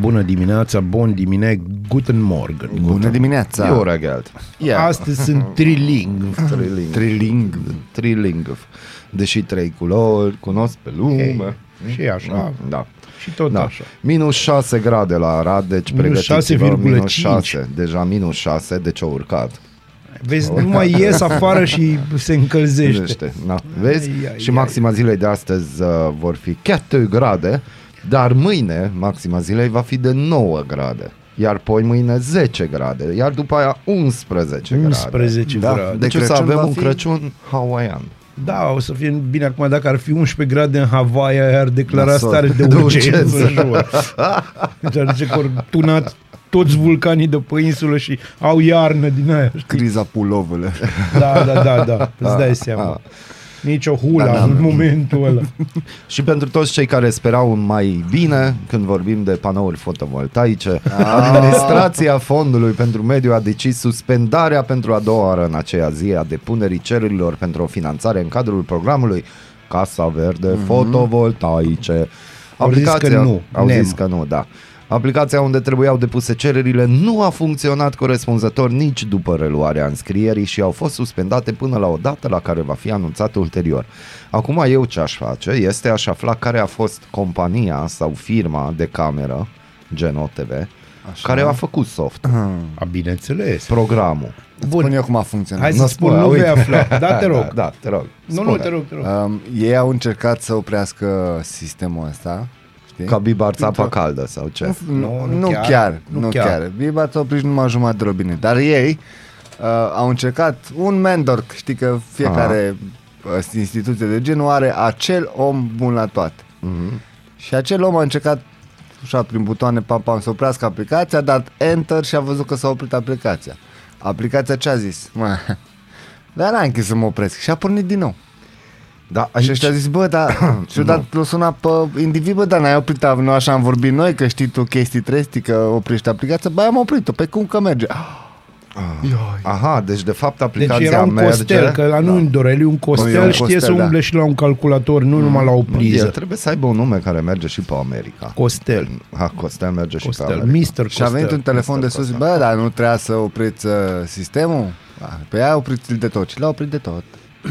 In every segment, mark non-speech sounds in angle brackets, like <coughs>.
Bună dimineața, bun dimine, guten morgen. Bună dimineața! Jó reggelt. Ia. Astăzi sunt triling. <laughs> Triling. Triling. Triling. Deși trei culori, cunosc pe lume. Și așa. Da. Și tot Da. așa. Minus 6 grade la Arad, deci Minus pregătiți-vă 6,5. minus 6. Deja minus 6, deci au urcat. Vezi, nu mai ies afară și se încălzește. Gândește, Da. Vezi? Ai, ai, și ai. maxima zilei de astăzi uh, vor fi chiar 2 grade, dar mâine maxima zilei va fi de 9 grade. Iar poi mâine 10 grade, iar după aia 11 grade. 11 Da. grade. Deci o să Crăciun avem va un fi- Crăciun hawaian. Da, o să fie bine acum dacă ar fi 11 grade în Hawaii, aia ar declara Nasol. stare de De urgență. urgență. jur. Deci ar zice că au tunat toți vulcanii de pe insulă și au iarnă din aia. știi? Criza pulovele. Da, da, da, da, <laughs> îți dai seama. Nici o hula Da, da. în momentul ăla. <laughs> Și pentru toți cei care sperau un mai bine când vorbim de panouri fotovoltaice, Ah. administrația fondului pentru mediu a decis suspendarea pentru a doua oară în aceea zi a depunerii cererilor pentru o finanțare în cadrul programului Casa Verde Fotovoltaice. Au zis că nu. Au Nem. zis că nu, da. Aplicația unde trebuiau depuse cererile nu a funcționat corespunzător nici după reluarea înscrierii și au fost suspendate până la o dată la care va fi anunțat ulterior. Acum eu ce aș face este aș afla care a fost compania sau firma de cameră, gen OTV, Așa. care a făcut soft, A, bineînțeles. programul. Bun. Spun eu cum a funcționat. Hai să Nu spun, spune, nu vei uite. afla. <laughs> Da, te rog. Da, da te rog. Nu, nu, Spune. te rog, te rog. Um, ei au încercat să oprească sistemul ăsta. Știi? Ca bibar țapa Printr-o- caldă sau ce? Nu, Nu, nu, nu nu chiar. chiar. Nu Nu chiar. chiar. Biba ți-a oprit numai jumătate de robinet. Dar ei uh, au încercat un mentor. Știi că fiecare uh, instituție de genul are acel om bun la toate. Mhm. Și acel om a încercat așa prin butoane pam pam să oprească aplicația, a dat enter și a văzut că s-a oprit aplicația. Aplicația ce a zis? Mă, <laughs> dar n-am închis să mă opresc și a pornit din nou. Da, Și ăștia a zis, bă, <coughs> dar și-a dat l suna pe individ, bă, dar n-ai oprit, nu așa am vorbit noi, că știi tu chestii tresti, că oprești aplicația, bă, am oprit-o, pe cum că merge? Aha, deci de fapt Deci aplicația era un merge. costel, că la nu în Doreli, un costel E un știe costel, să da. umble și la un calculator, nu numai la o El priză. trebuie să aibă un nume care merge și pe America. Costel. Ha, Costel merge și pe Costel. America. Mr. Și a venit un Costel. telefon de sus, bă, dar nu trebuia să opriți uh, sistemul? Da, Pe ea opriți de tot și l-a oprit de tot.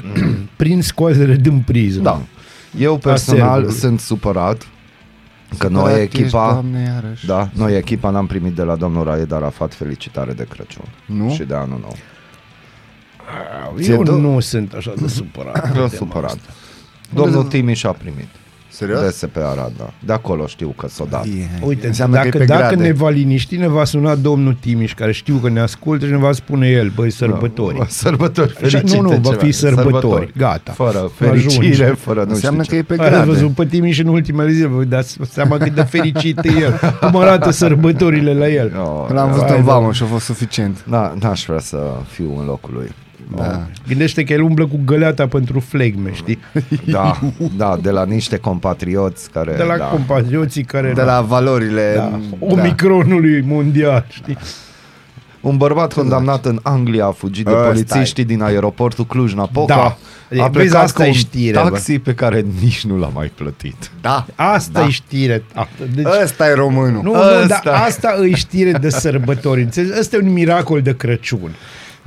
<clears throat> Prin scoatere din priză. Da. Eu personal serverului. sunt supărat că noi Supărat ești, echipa, Doamne, iarăși. da, noi echipa n-am primit de la domnul Raed Arafat felicitare de Crăciun Nu? și de anul nou. Eu Ție, nu sunt așa de supărat. Eu pe tema supărat. asta. Domnul Timiș a primit. Serios? DSP Arad, da. De acolo știu că s-o dat. Ie. Uite, Înseamnă că dacă, e pe dacă grade. ne va liniști, ne va suna domnul Timiș, care știu că ne ascultă și ne va spune el, băi, sărbători. <laughs> Sărbători Așa, fericite. nu, nu, va ceva. fi sărbători. Gata. Fără fericire, Ajunge. fără nu Înseamnă știu că ce. e pe Ați grade. văzut pe Timiș în ultimele zile, vă dați seama cât de fericit e el, cum arată sărbătorile la el. Oh, L-am da. văzut Hai, în da. vamă și a fost suficient. Da, n-aș vrea să fiu în locul lui. Da. Gândește că el umblă cu găleata pentru flegme, știi? Da, da, de la niște compatrioți care... De la da. compatrioții care... De la valorile... da, omicronului mondial, știi? Un bărbat condamnat în Anglia a fugit de Ăsta polițiștii din aeroportul Cluj-Napoca. Da. A Vezi, plecat asta cu e un știre, bă. taxi pe care nici nu l-a mai plătit. Da. Asta Da. e știre. tată. Deci, Ăsta e românul. nu, nu, Ăsta. dar asta e știre de sărbători. Înțelegi? Ăsta e un miracol de Crăciun.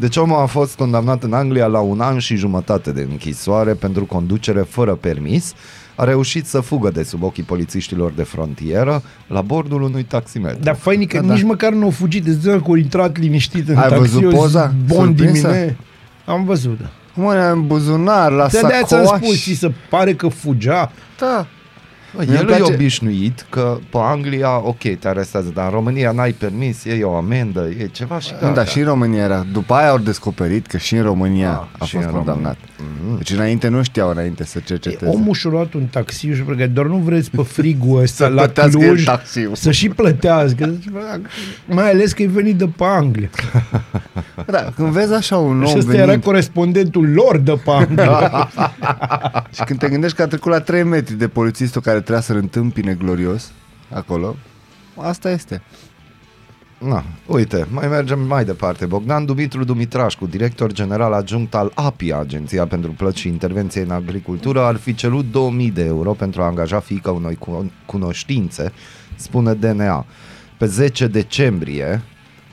Deci omul a fost condamnat în Anglia la un an și jumătate de închisoare pentru conducere fără permis. A reușit să fugă de sub ochii polițiștilor de frontieră la bordul unui taximetru. Dar fain că Da, da. nici măcar nu au fugit. Îți dă că au intrat liniștit în Ai taxi. văzut eu zic, poza? Bon Surprinsă? dimine. Am văzut, da. Mă, în buzunar, la De-aia ți-am sacoaș. spus, ți se pare că fugea. Da. Bă, Mie îmi El place- e obișnuit că pe Anglia, ok, te arestează, dar în România n-ai permis, e o amendă, e ceva și Da, da, și în România era. După aia au descoperit că și în România Ah, a și fost în condamnat. România. Deci înainte nu știau înainte să cerceteze. Omul și-a luat un taxi și că doar nu vreți pe frigul <laughs> ăsta Să la plătească Cluj el taxiul. să și plătească. Deci, bă, Mai ales că e venit de pe Anglia. <laughs> Da, când vezi așa un și om ăsta era venind corespondentul lor de pe Anglia. <laughs> și când te gândești că a trecut la 3 metri de polițistul care trebuia să-l întâmpine glorios acolo, asta este. Na, uite, mai mergem mai departe. Bogdan Dumitru Dumitrașcu, director general adjunct al API, Agenția pentru Plăți și Intervenție în Agricultură, ar fi cerut 2000 de euro pentru a angaja fiica unei cu- cunoștințe, spune DNA. Pe 10 decembrie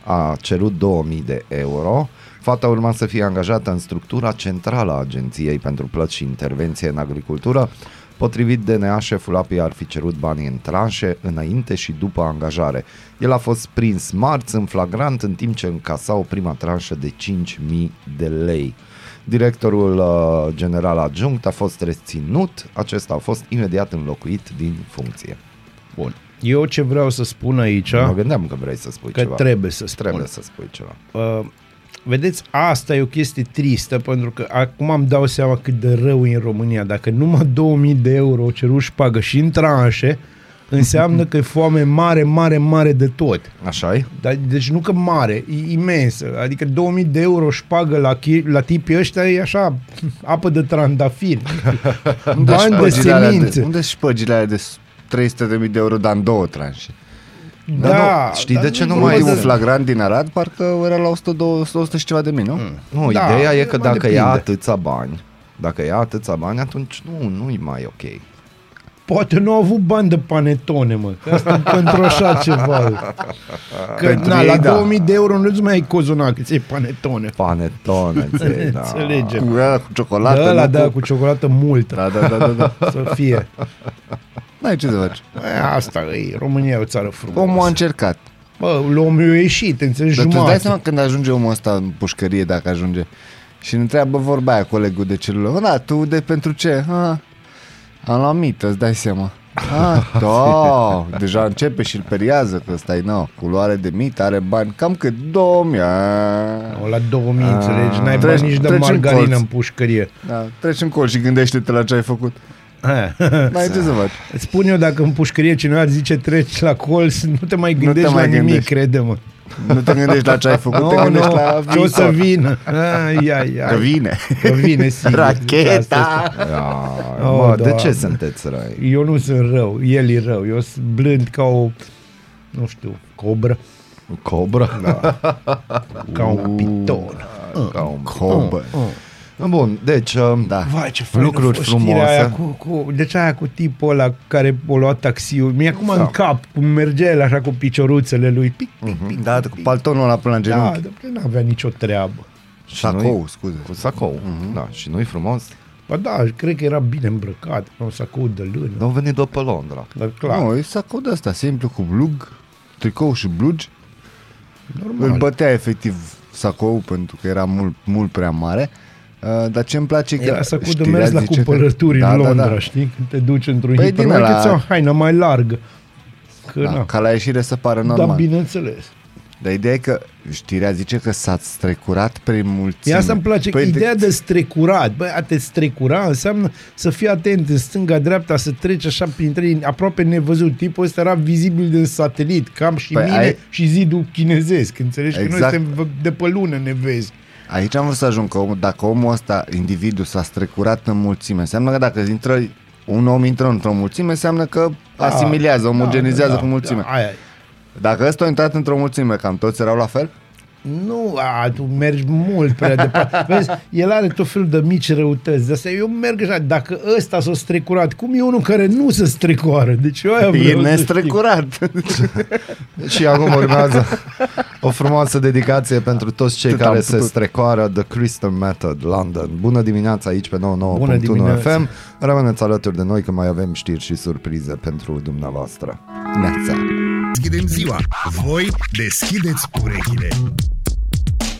a cerut 2000 de euro. Fata urma să fie angajată în structura centrală a Agenției pentru Plăți și Intervenție în Agricultură. Potrivit DNA, șeful API ar fi cerut banii în tranșe înainte și după angajare. El a fost prins marți în flagrant în timp ce încasa o prima tranșă de 5.000 de lei. Directorul uh, general adjunct a fost reținut, acesta a fost imediat înlocuit din funcție. Bun. Eu ce vreau să spun aici, Mă gândeam că vrei să spui că ceva. trebuie să spun. Trebuie să spui ceva. Uh, vedeți, asta e o chestie tristă, pentru că acum îmi dau seama cât de rău e în România. Dacă numai 2000 de euro o ceruș pagă și în tranșe, înseamnă că e foame mare, mare, mare de tot. așa e? Dar, deci nu că mare, e imensă. Adică 2000 de euro pagă la, chi- la tipii ăștia e așa, apă de trandafir. <laughs> Bani de Șpăgile alea semințe. De, unde sunt șpăgile alea de 300.000 de euro, dar în două tranșe? Da, Dar nu, știi dar de ce nu e mai vorba Ultimul de- flagrant din Arad parcă era la 100, 200, 100 și ceva de mii, nu? Mm. Nu, Da, ideea e că mai dacă ia depinde. atâția bani, dacă ia atâția bani, atunci nu, nu e mai ok. Poate nu au avut bani de panetone, mă. Că asta e pentru așa ceva. Că, Pentru na, ei, la da. 2000 de euro nu-ți mai ai cozonac, ți panetone. Panetone, <laughs> ți da. Înțelegem. Cu ăla cu ciocolată. Da, la nu da, cu ciocolată multă. Da, da, da, da, da. Să fie. N-ai ce să faci. E, Asta e, România e o țară frumoasă. Omul a încercat. Bă, omul a ieșit, înțelegi, Dar tu îți dai jumătate. seama când ajunge omul ăsta în pușcărie, dacă ajunge, și îl întreabă vorba aia colegul de celulă. Da, tu de pentru ce? Ha, am luat mită, îți dai seama. Ah, <laughs> da, deja începe și îl periază că ăsta e, no, culoare de mită, are bani, cam cât? 2000. Ah. O, La 2000, înțelegi, n-ai Treci- bani nici de treci în margarină colț. în pușcărie. Da, treci în colț și gândește-te la ce ai făcut. N-ai ce să faci. Îți spun eu dacă în pușcărie cineva îți zice treci la colț, nu te mai te gândești mai la nimic, gândești. crede-mă. Nu te gândești la ce ai făcut, te Nu, gândești nu, la ce o să viitor. vină. Ai, ai, Că ai. vine. Că vine, <laughs> sigur. Racheta! Ia, Oh, mă, de Doamne. ce sunteți răi? Eu nu sunt rău, el e rău. Eu sunt blând ca o, nu știu, cobră, Cobra? Da. ca un piton. Ca un... Cobă. Bun, deci... uh, Da. Vai, ce fain Lucruri a fost știrea frumoase. Aia cu, cu, deci aia cu tipul ăla care o luat taxiul. Mi-e acum Da. în cap cum mergea el așa cu picioruțele lui. Pic, pic, pic. Da, cu paltonul ăla până la Da, genunchi. dar nu avea nicio treabă. și Sacou, nu-i- scuze. Cu sacou, da. Și nu-i frumos? Ba da, cred că era bine îmbrăcat, un sacou de lână. Nu au venit de pe Londra. Dar clar, Nu, e sacou de asta, simplu, cu blug, tricou și blugi. normal. Îl bătea efectiv sacou pentru că era mult, mult prea mare. Uh, dar ce îmi place că Era sacou de știrea mers la zice că- cumpărături da, în da, Londra, da. știi? Când te duci într-un Păi păi din hipermarket, ăla- ți o haină mai largă. Că, Da, na. ca la ieșire să pară Da, normal. bineînțeles. Dar ideea e că știrea zice că s-a strecurat prin mulțime. Ia asta îmi place, Păi păi de- ideea de strecurat. Băi, a te strecura înseamnă să fii atent în stânga, dreapta, să treci așa printre ei, aproape nevăzut. Tipul ăsta era vizibil din satelit, cam și Păi mine ai- și zidul chinezesc. Înțelegi că noi Exact. suntem de pe lună ne vezi. Aici am vrut să ajung că omul, dacă omul ăsta, individul, s-a strecurat în mulțime, înseamnă că dacă intră, un om intră într-o mulțime, înseamnă că asimilează, omogenizează cu mulțimea. Da, aia e. Dacă ăsta a intrat într-o mulțime, cam toți erau la fel? Nu, a, tu mergi mult prea departe. <laughs> Vezi, el are tot felul de mici răutăți. De asta eu merg așa, dacă ăsta s-a strecurat, cum e unul care nu se strecoară? Deci eu aia E vreau să știu. nestrecurat. <laughs> Și acum urmează o frumoasă dedicație pentru toți cei Tot care am se putut. strecoară The Crystal Method London. Bună dimineața aici pe 99.1 Bună dimineața. FM. Rămâneți alături de noi că mai avem știri și surprize pentru dumneavoastră. Neața. Deschidem ziua. Voi deschideți urechile.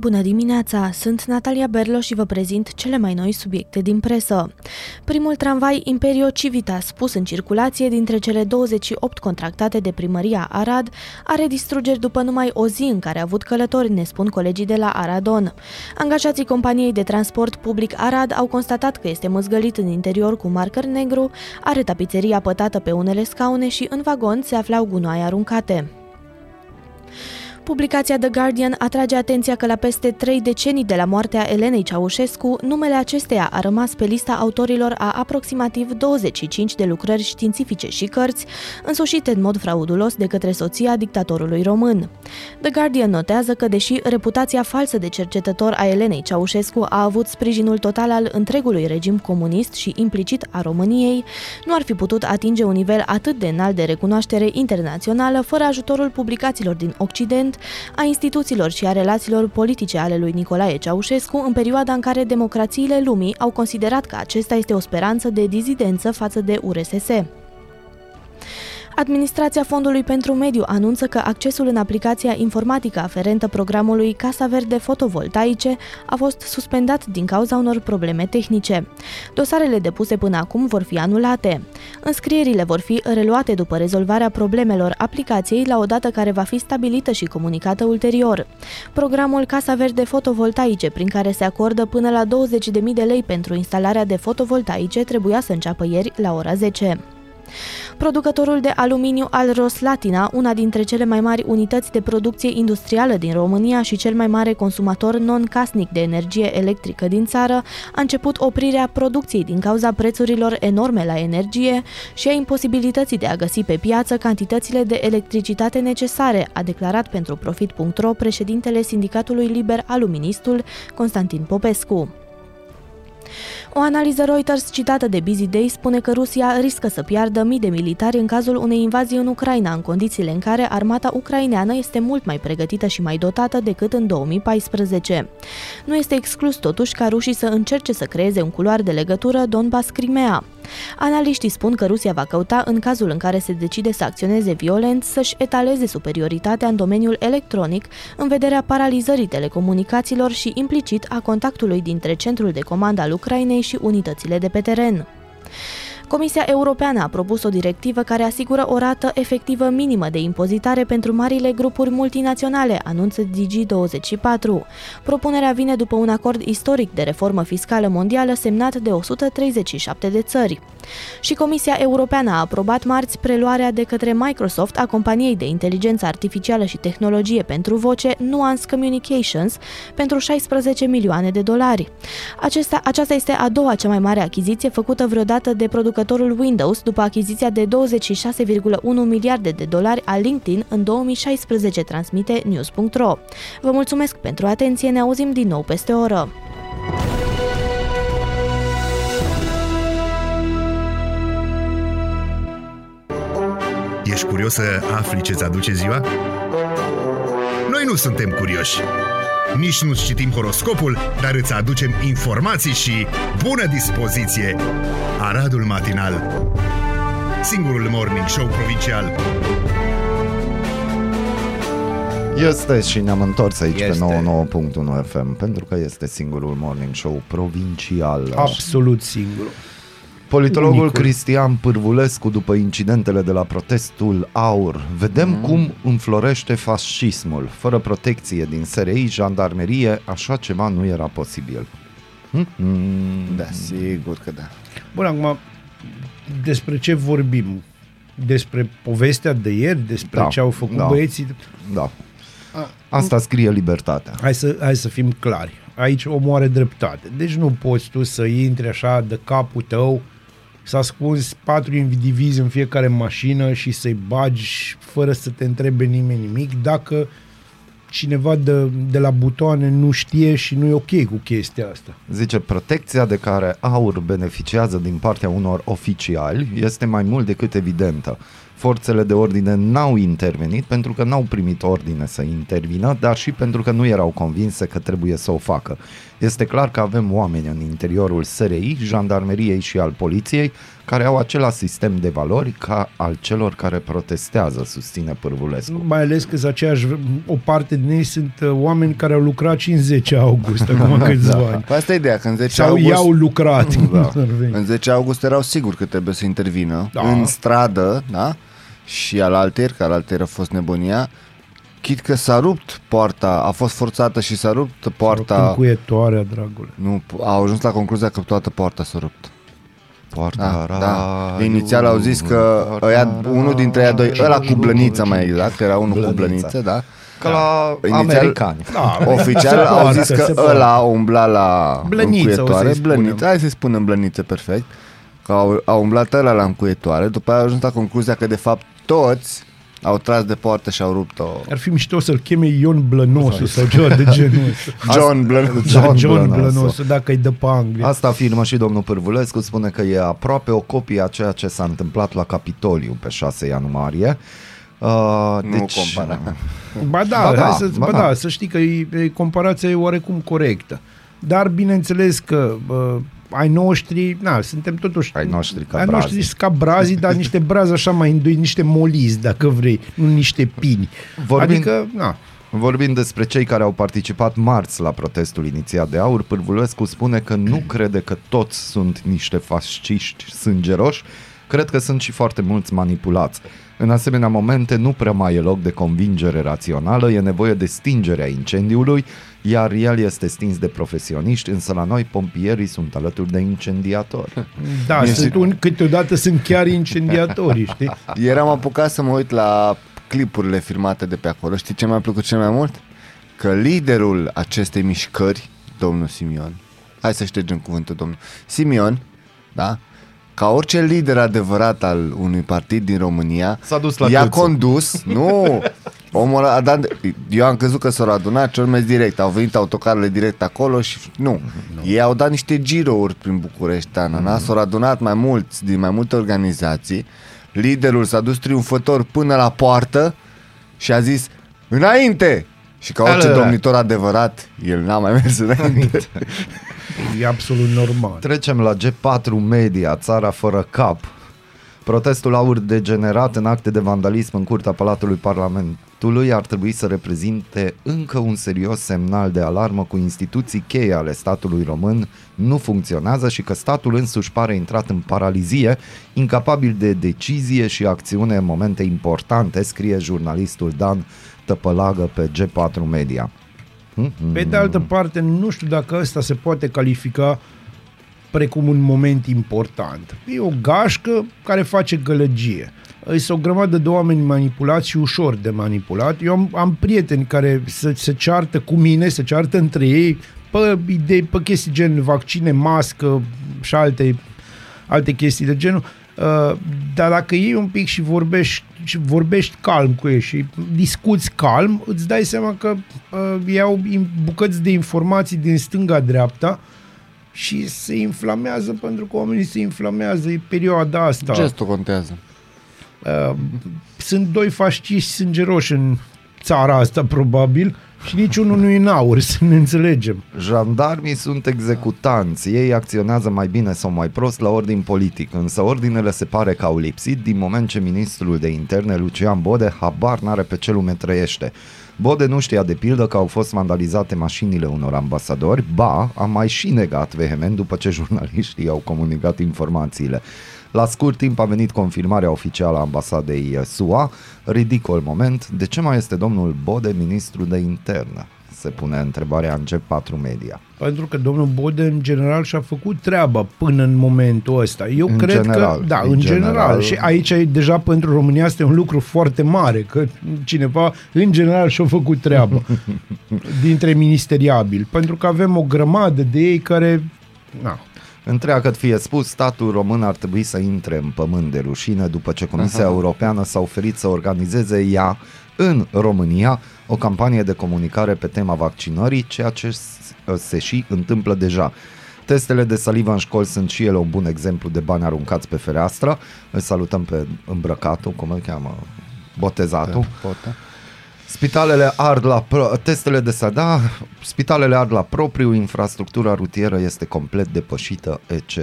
Bună dimineața! Sunt Natalia Berlo și vă prezint cele mai noi subiecte din presă. Primul tramvai Imperio Civitas pus în circulație dintre cele 28 contractate de primăria Arad are distrugeri după numai o zi în care a avut călători, ne spun colegii de la Aradon. Angajații companiei de transport public Arad au constatat că este măzgălit în interior cu marker negru, are tapiseria pătată pe unele scaune și în vagon se aflau gunoaie aruncate. Publicația The Guardian atrage atenția că la peste trei decenii de la moartea Elenei Ceaușescu, numele acesteia a rămas pe lista autorilor a aproximativ 25 de lucrări științifice și cărți, însușite în mod fraudulos de către soția dictatorului român. The Guardian notează că, deși reputația falsă de cercetător a Elenei Ceaușescu a avut sprijinul total al întregului regim comunist și implicit a României, nu ar fi putut atinge un nivel atât de înalt de recunoaștere internațională fără ajutorul publicațiilor din Occident, a instituțiilor și a relațiilor politice ale lui Nicolae Ceaușescu în perioada în care democrațiile lumii au considerat că acesta este o speranță de dizidență față de URSS. Administrația Fondului pentru Mediu anunță că accesul în aplicația informatică aferentă programului Casa Verde Fotovoltaice a fost suspendat din cauza unor probleme tehnice. Dosarele depuse până acum vor fi anulate. Înscrierile vor fi reluate după rezolvarea problemelor aplicației la o dată care va fi stabilită și comunicată ulterior. Programul Casa Verde Fotovoltaice, prin care se acordă până la 20.000 de lei pentru instalarea de fotovoltaice, trebuia să înceapă ieri la ora 10. Producătorul de aluminiu al Roslatina, una dintre cele mai mari unități de producție industrială din România și cel mai mare consumator non-casnic de energie electrică din țară, a început oprirea producției din cauza prețurilor enorme la energie și a imposibilității de a găsi pe piață cantitățile de electricitate necesare, a declarat pentru Profit.ro președintele Sindicatului Liber Aluministul, Constantin Popescu. O analiză Reuters citată de Busy Day spune că Rusia riscă să piardă mii de militari în cazul unei invazii în Ucraina, în condițiile în care armata ucraineană este mult mai pregătită și mai dotată decât în 2014. Nu este exclus totuși ca rușii să încerce să creeze un culoar de legătură Donbass-Crimea. Analiștii spun că Rusia va căuta, în cazul în care se decide să acționeze violent, să-și etaleze superioritatea în domeniul electronic, în vederea paralizării telecomunicațiilor și implicit a contactului dintre centrul de comandă al Ucrainei și unitățile de pe teren. Comisia Europeană a propus o directivă care asigură o rată efectivă minimă de impozitare pentru marile grupuri multinaționale, anunță Digi24. Propunerea vine după un acord istoric de reformă fiscală mondială semnat de 137 de țări. Și Comisia Europeană a aprobat marți preluarea de către Microsoft a companiei de inteligență artificială și tehnologie pentru voce Nuance Communications pentru 16 milioane de dolari. Acesta, aceasta este a doua cea mai mare achiziție făcută vreodată de producători producătorul Windows după achiziția de 26,1 miliarde de dolari a LinkedIn în 2016, transmite news.ro. Vă mulțumesc pentru atenție, ne auzim din nou peste o oră. Ești curios să afli ce-ți aduce ziua? Noi nu suntem curioși. Nici nu citim horoscopul, dar îți aducem informații și bună dispoziție. Aradul Matinal Singurul morning show provincial Este și ne-am întors aici Este. pe 99.1 FM pentru că este singurul morning show provincial. Absolut singur. Politologul Unicul. Cristian Pârvulescu după incidentele de la protestul AUR. Vedem mm. cum înflorește fascismul. Fără protecție din SRI, jandarmerie, așa ceva nu era posibil. Mm-hmm. Da, sigur că da. Bun, acum, despre ce vorbim? Despre povestea de ieri? Despre Da, ce au făcut da. băieții? Da. Asta scrie libertatea. Hai să, hai să fim clari. Aici omul are dreptate. Deci nu poți tu să intri așa de capul tău, să ascunzi patru indivizi în fiecare mașină și să-i bagi fără să te întrebe nimeni nimic dacă cineva de, de la butoane nu știe și nu e ok cu chestia asta. Zice, protecția de care AUR beneficiază din partea unor oficiali este mai mult decât evidentă. Forțele de ordine n-au intervenit pentru că n-au primit ordine să intervină, dar și pentru că nu erau convinse că trebuie să o facă. Este clar că avem oameni în interiorul SRI, jandarmeriei și al poliției care au același sistem de valori ca al celor care protestează, susține Pârvulescu. Mai ales că aceeași, o parte din ei sunt uh, oameni care au lucrat și în 10 august, acum <laughs> câțiva ani. Păi asta e ideea, că în 10 Sau august... i-au lucrat. <laughs> Da. În 10 august erau sigur că trebuie să intervină Da. da. în stradă, da? Și al alter, că al alter a fost nebunia, chit că s-a rupt poarta, a fost forțată și s-a rupt poarta. Încuietoarea, dragule. Nu, au ajuns la concluzia că toată poarta s-a rupt. Poarta Da, da. Inițial au zis că ăia, unul dintre ei doi, ăla cu blăniță mai exact, era unul cu Blăniță. blăniță, da? Ca la Inițial- americani. Da, Oficial se au poate, zis că se poate. ăla umbla la Blăniță, încuietoare, o să-i spunem. blăniță, hai să-i spunem blăniță, perfect, că au, au umblat ăla la încuietoare, după aia au ajuns la concluzia că de fapt toți au tras de poartă și au rupt-o. Ar fi mișto să-l cheme Ion Blănosu sau ceva de <laughs> genul ăsta. John Blănosu. John, John John Blănosu. Blănosu, dacă e de pe Anglia. Asta afirmă și domnul Pârvulescu, spune că e aproape o copie a ceea ce s-a întâmplat la Capitoliu pe 6 ianuarie. Uh, Nu deci, compara. Ba da, Ba da, hai să, ba ba da. da, să știi că e, e, comparația e oarecum corectă. Dar bineînțeles că uh, ai noștri, na, suntem totuși... Ai noștri ca ai brazii. noștri sunt ca brazii, dar niște <laughs> brazi așa mai îndoi, niște molizi, dacă vrei, nu niște pini. Vorbind- Adică, na, Vorbind despre cei care au participat marți la protestul inițiat de aur, Pârvulescu spune că nu crede că toți sunt niște fasciști sângeroși, cred că sunt și foarte mulți manipulați. În asemenea momente nu prea mai e loc de convingere rațională, e nevoie de stingerea incendiului, iar el este stins de profesioniști, însă la noi pompierii sunt alături de incendiatori. <laughs> da, sunt un, câteodată sunt chiar incendiatorii, știi? <laughs> Ieri am apucat să mă uit la clipurile filmate de pe acolo. Știi ce mi-a plăcut cel mai mult? Că liderul acestei mișcări, domnul Simion, hai să ștergem cuvântul domnul, Simion, da? Ca orice lider adevărat al unui partid din România, S-a dus la i-a Câțu. condus, <laughs> nu, omul a dat, eu am crezut că s-au adunat și au mers direct, au venit autocarele direct acolo și nu, ei au dat niște girouri prin București, Ana, s-au adunat mai mulți din mai multe organizații, liderul s-a dus triumfător până la poartă și a zis, înainte! Și ca orice Alea. domnitor adevărat, el n-a mai mers înainte. E absolut normal. Trecem la G4 Media, țara fără cap. Protestul aur degenerat în acte de vandalism în curtea Palatului Parlamentului ar trebui să reprezinte încă un serios semnal de alarmă cu instituții cheie ale statului român nu funcționează și că statul însuși pare intrat în paralizie, incapabil de decizie și acțiune în momente importante, scrie jurnalistul Dan Tăpălagă pe G4 Media. Pe de altă parte, nu știu dacă ăsta se poate califica precum un moment important. E o gașcă care face gălăgie. Sunt o grămadă de oameni manipulați și ușor de manipulat. Eu am, am prieteni care se, se ceartă cu mine, se ceartă între ei pe idei, pe chestii gen vaccine, mască și alte, alte chestii de genul. Uh, dar dacă iei un pic și vorbești, și vorbești calm cu ei și discuți calm, îți dai seama că uh, iau in- bucăți de informații din stânga-dreapta și se inflamează pentru că oamenii se inflamează, e perioada asta. Gestul contează. Uh, sunt doi fasciști sângeroși în țara asta, probabil, și niciunul nu e în aur, <laughs> să ne înțelegem. Jandarmii sunt executanți, ei acționează mai bine sau mai prost la ordin politic, însă ordinele se pare că au lipsit din moment ce ministrul de interne Lucian Bode habar n-are pe ce lume trăiește. Bode nu știa de pildă că au fost vandalizate mașinile unor ambasadori, ba, a mai și negat vehement după ce jurnaliștii au comunicat informațiile. La scurt timp a venit confirmarea oficială a ambasadei eh, SUA. Ridicol moment, de ce mai este domnul Bode ministru de internă? Se pune întrebarea în G4 Media. Pentru că domnul Bode, în general, și-a făcut treaba până în momentul ăsta. Eu În cred general, că, da, în în, general. general. Și aici, e deja pentru România, este un lucru foarte mare, că cineva, în general, și-a făcut treaba <laughs> dintre ministeriabili. Pentru că avem o grămadă de ei care, na, Întreagă fie spus, statul român ar trebui să intre în pământ de rușine după ce Comisia Europeană s-a oferit să organizeze ea în România o campanie de comunicare pe tema vaccinării, ceea ce s- se și întâmplă deja. Testele de salivă în școli sunt și ele un bun exemplu de bani aruncați pe fereastră. Îl salutăm pe îmbrăcatul, cum îl cheamă, botezatul. Poate. Spitalele ard la pro- testele de sada, spitalele ard la propriu, infrastructura rutieră este complet depășită, etc.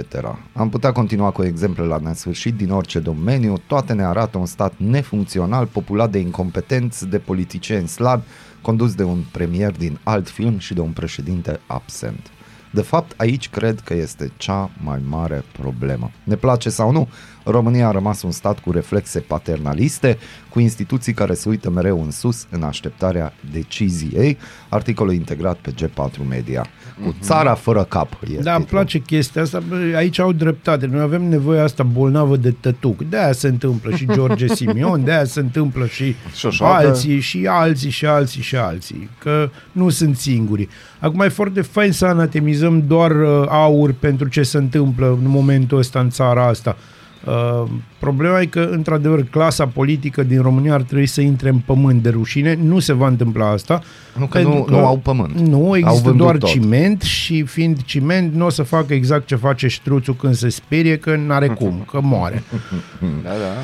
Am putea continua cu exemple la nesfârșit din orice domeniu, toate ne arată un stat nefuncțional, populat de incompetenți, de politicieni slabi, condus de un premier din alt film și de un președinte absent. De fapt, aici cred că este cea mai mare problemă. Ne place sau nu, România a rămas un stat cu reflexe paternaliste, cu instituții care se uită mereu în sus în așteptarea deciziei, articolul integrat pe G4 Media. Cu țara fără cap. E Da, îmi titlul. place chestia asta. Bă, Aici au dreptate. Noi avem nevoie asta bolnavă de tătuc. De-aia se întâmplă și George <laughs> Simion, de-aia se întâmplă și Șoșoacă. alții, și alții, și alții, și alții. Că nu sunt singuri. Acum e foarte fain să anatemizăm doar uh, aur pentru ce se întâmplă în momentul ăsta în țara asta. Uh, problema e că, într-adevăr, clasa politică din România ar trebui să intre în pământ de rușine. Nu se va întâmpla asta. Nu că pentru nu, nu au pământ. Nu, Au există vândut doar tot. ciment și fiind ciment nu o să facă exact ce face ștruțul când se sperie, că n-are cum, că moare. <laughs> Da, da.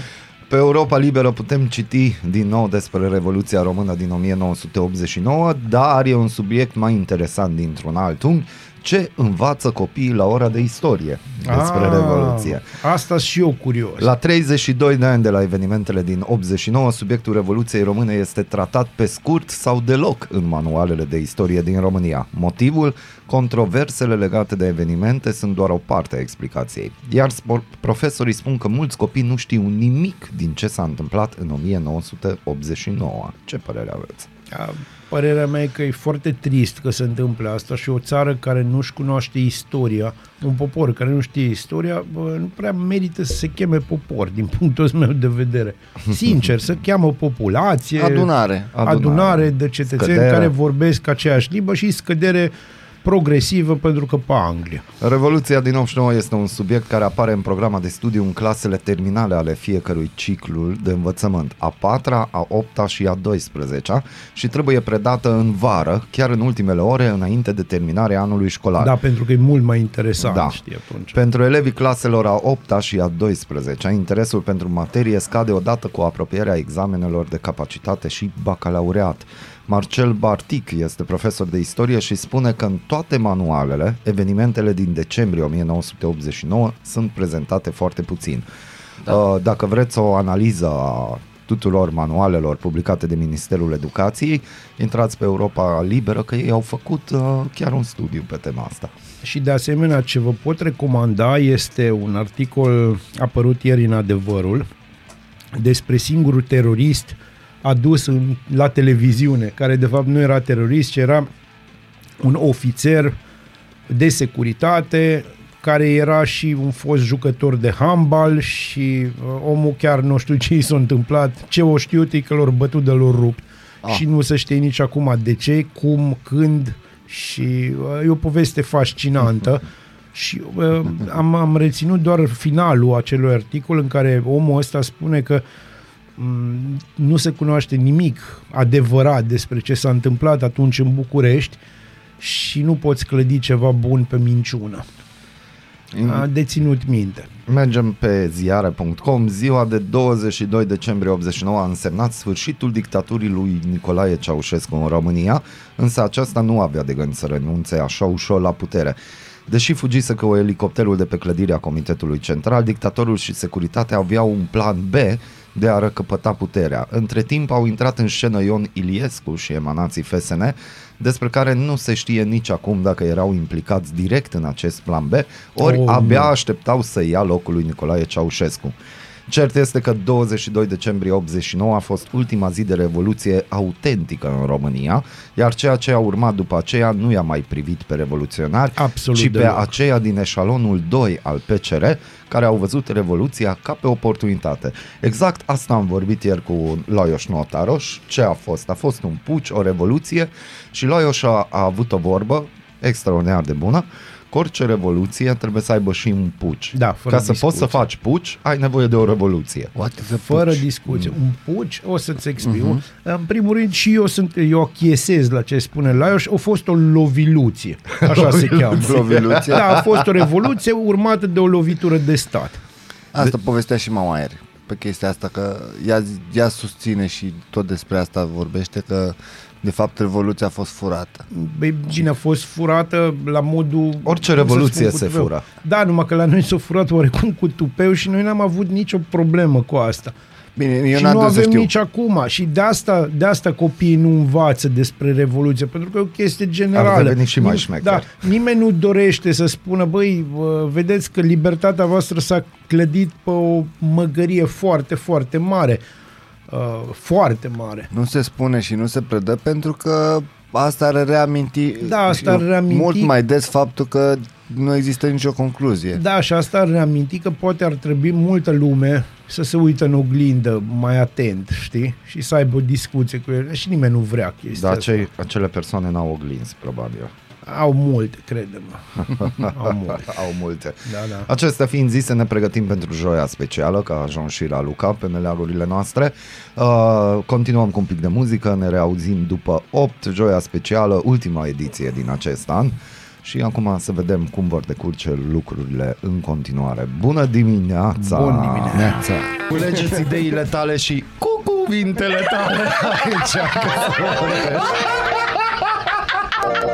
Pe Europa Liberă putem citi din nou despre Revoluția Română din 1989, dar e un subiect mai interesant dintr-un alt unghi, ce învață copiii la ora de istorie despre Ah, Revoluție. Asta și eu curios. La 32 de ani de la evenimentele din 89, subiectul Revoluției Române este tratat pe scurt sau deloc în manualele de istorie din România. Motivul? Controversele legate de evenimente sunt doar o parte a explicației. Iar spor- profesorii spun că mulți copii nu știu nimic din ce s-a întâmplat în 1989. Ce părere aveți? A, Părerea mea e că e foarte trist că se întâmplă asta și o țară care nu-și cunoaște istoria, un popor care nu știe istoria, bă, nu prea merită să se cheme popor, din punctul meu de vedere. Sincer, să cheamă populație, Adunare. adunare, adunare de cetățeni Scădere. care vorbesc aceeași limbă și scădere progresivă pentru că pe Anglia. Revoluția din 89 este un subiect care apare în programa de studiu în clasele terminale ale fiecărui ciclu de învățământ, a patra, a opta și a 12 și trebuie predată în vară, chiar în ultimele ore înainte de terminarea anului școlar. Da, pentru că e mult mai interesant, Da. știi, atunci. Pentru elevii claselor a 8 și a 12 interesul pentru materie scade odată cu apropierea examenelor de capacitate și bacalaureat. Marcel Bartic este profesor de istorie și spune că în toate manualele, evenimentele din decembrie 1989 sunt prezentate foarte puțin. Da. Dacă vreți o analiză a tuturor manualelor publicate de Ministerul Educației, intrați pe Europa Liberă că ei au făcut uh, chiar un studiu pe tema asta. Și de asemenea, ce vă pot recomanda este un articol apărut ieri în Adevărul despre singurul terorist adus în, la televiziune, care de fapt nu era terorist, ci era un ofițer de securitate care era și un fost jucător de handbal și uh, omul chiar nu știu ce i s-a întâmplat, ce o știut e că l-au bătut de lor rupt ah. și nu se știe nici acum de ce, cum, când și uh, e o poveste fascinantă <laughs> și uh, am, am reținut doar finalul acelui articol în care omul ăsta spune că mm, nu se cunoaște nimic adevărat despre ce s-a întâmplat atunci în București și nu poți clădi ceva bun pe minciună. A deținut minte. Mergem pe ziare.com. Ziua de 22 decembrie 89 a însemnat sfârșitul dictaturii lui Nicolae Ceaușescu în România, însă aceasta nu avea de gând să renunțe așa ușor la putere. Deși fugise cu elicopterul de pe clădirea Comitetului Central, dictatorul și securitatea aveau un plan B de a răcăpăta puterea. Între timp au intrat în scenă Ion Iliescu și emanații FSN, despre care nu se știe nici acum dacă erau implicați direct în acest plan B, ori Oh, abia nu. așteptau să ia locul lui Nicolae Ceaușescu. Cert este că 22 decembrie 89 a fost ultima zi de revoluție autentică în România, iar ceea ce a urmat după aceea nu i-a mai privit pe revoluționari, Absolut ci pe deloc. aceia din eșalonul 2 al PCR, care au văzut revoluția ca pe oportunitate. Exact asta am vorbit ieri cu Laios Notaroș. Ce a fost? A fost un puci, o revoluție și Laios a, a avut o vorbă extraordinar de bună că orice revoluție trebuie să aibă și un puci. Da, fără Ca să poți să discuție. faci puci, ai nevoie de o revoluție. What is a Fără puci? discuție. Mm. Un puci, o să-ți explic. Mhm. Uh-huh. În primul rând și eu sunt, eu achiesez la ce spune Laios, a fost o loviluție. <laughs> Așa se cheamă. Loviluție? Da, a fost o revoluție urmată de o lovitură de stat. Asta povestea și mama ieri pe chestia asta, că ea, ea susține și tot despre asta vorbește, că de fapt revoluția a fost furată. Băi, bine, a fost furată la modul... Orice cum să revoluție spun, cu se tupeu. fură. Da, numai că la noi s-a furat oarecum cu tupeu și noi n-am avut nicio problemă cu asta. Bine, eu și n-am nu de să avem știu. nici acum. Și de asta, de asta copiii nu învață despre Revoluție, pentru că e o chestie generală. Ar deveni și mai Nim- șmecher. Da, nimeni nu dorește să spună, băi, vă- vedeți că libertatea voastră s-a clădit pe o măgărie foarte, foarte mare. Uh, foarte mare. Nu se spune și nu se predă pentru că asta ar reaminti, Da, asta ar reaminti- mult mai des faptul că nu există nicio concluzie. Da, și asta ar reaminti că poate ar trebui multă lume să se uită în oglindă mai atent, știi? Și să aibă o discuție cu ele. Și nimeni nu vrea chestia Dar asta. acei, acele persoane n-au oglinzi, probabil. Au multe, crede-mă. <laughs> Au multe. Au multe. Da, da. Acestea fiind zise, ne pregătim pentru joia specială, ca ajuns și la Luca, pe meleagurile noastre. Uh, continuăm cu un pic de muzică, ne reauzim după 8, joia specială, ultima ediție din acest an. Și acum să vedem cum vor decurge lucrurile în continuare. Bună dimineața! Bun dimineața! Culegeți ideile tale și cu cuvintele tale aici. <laughs>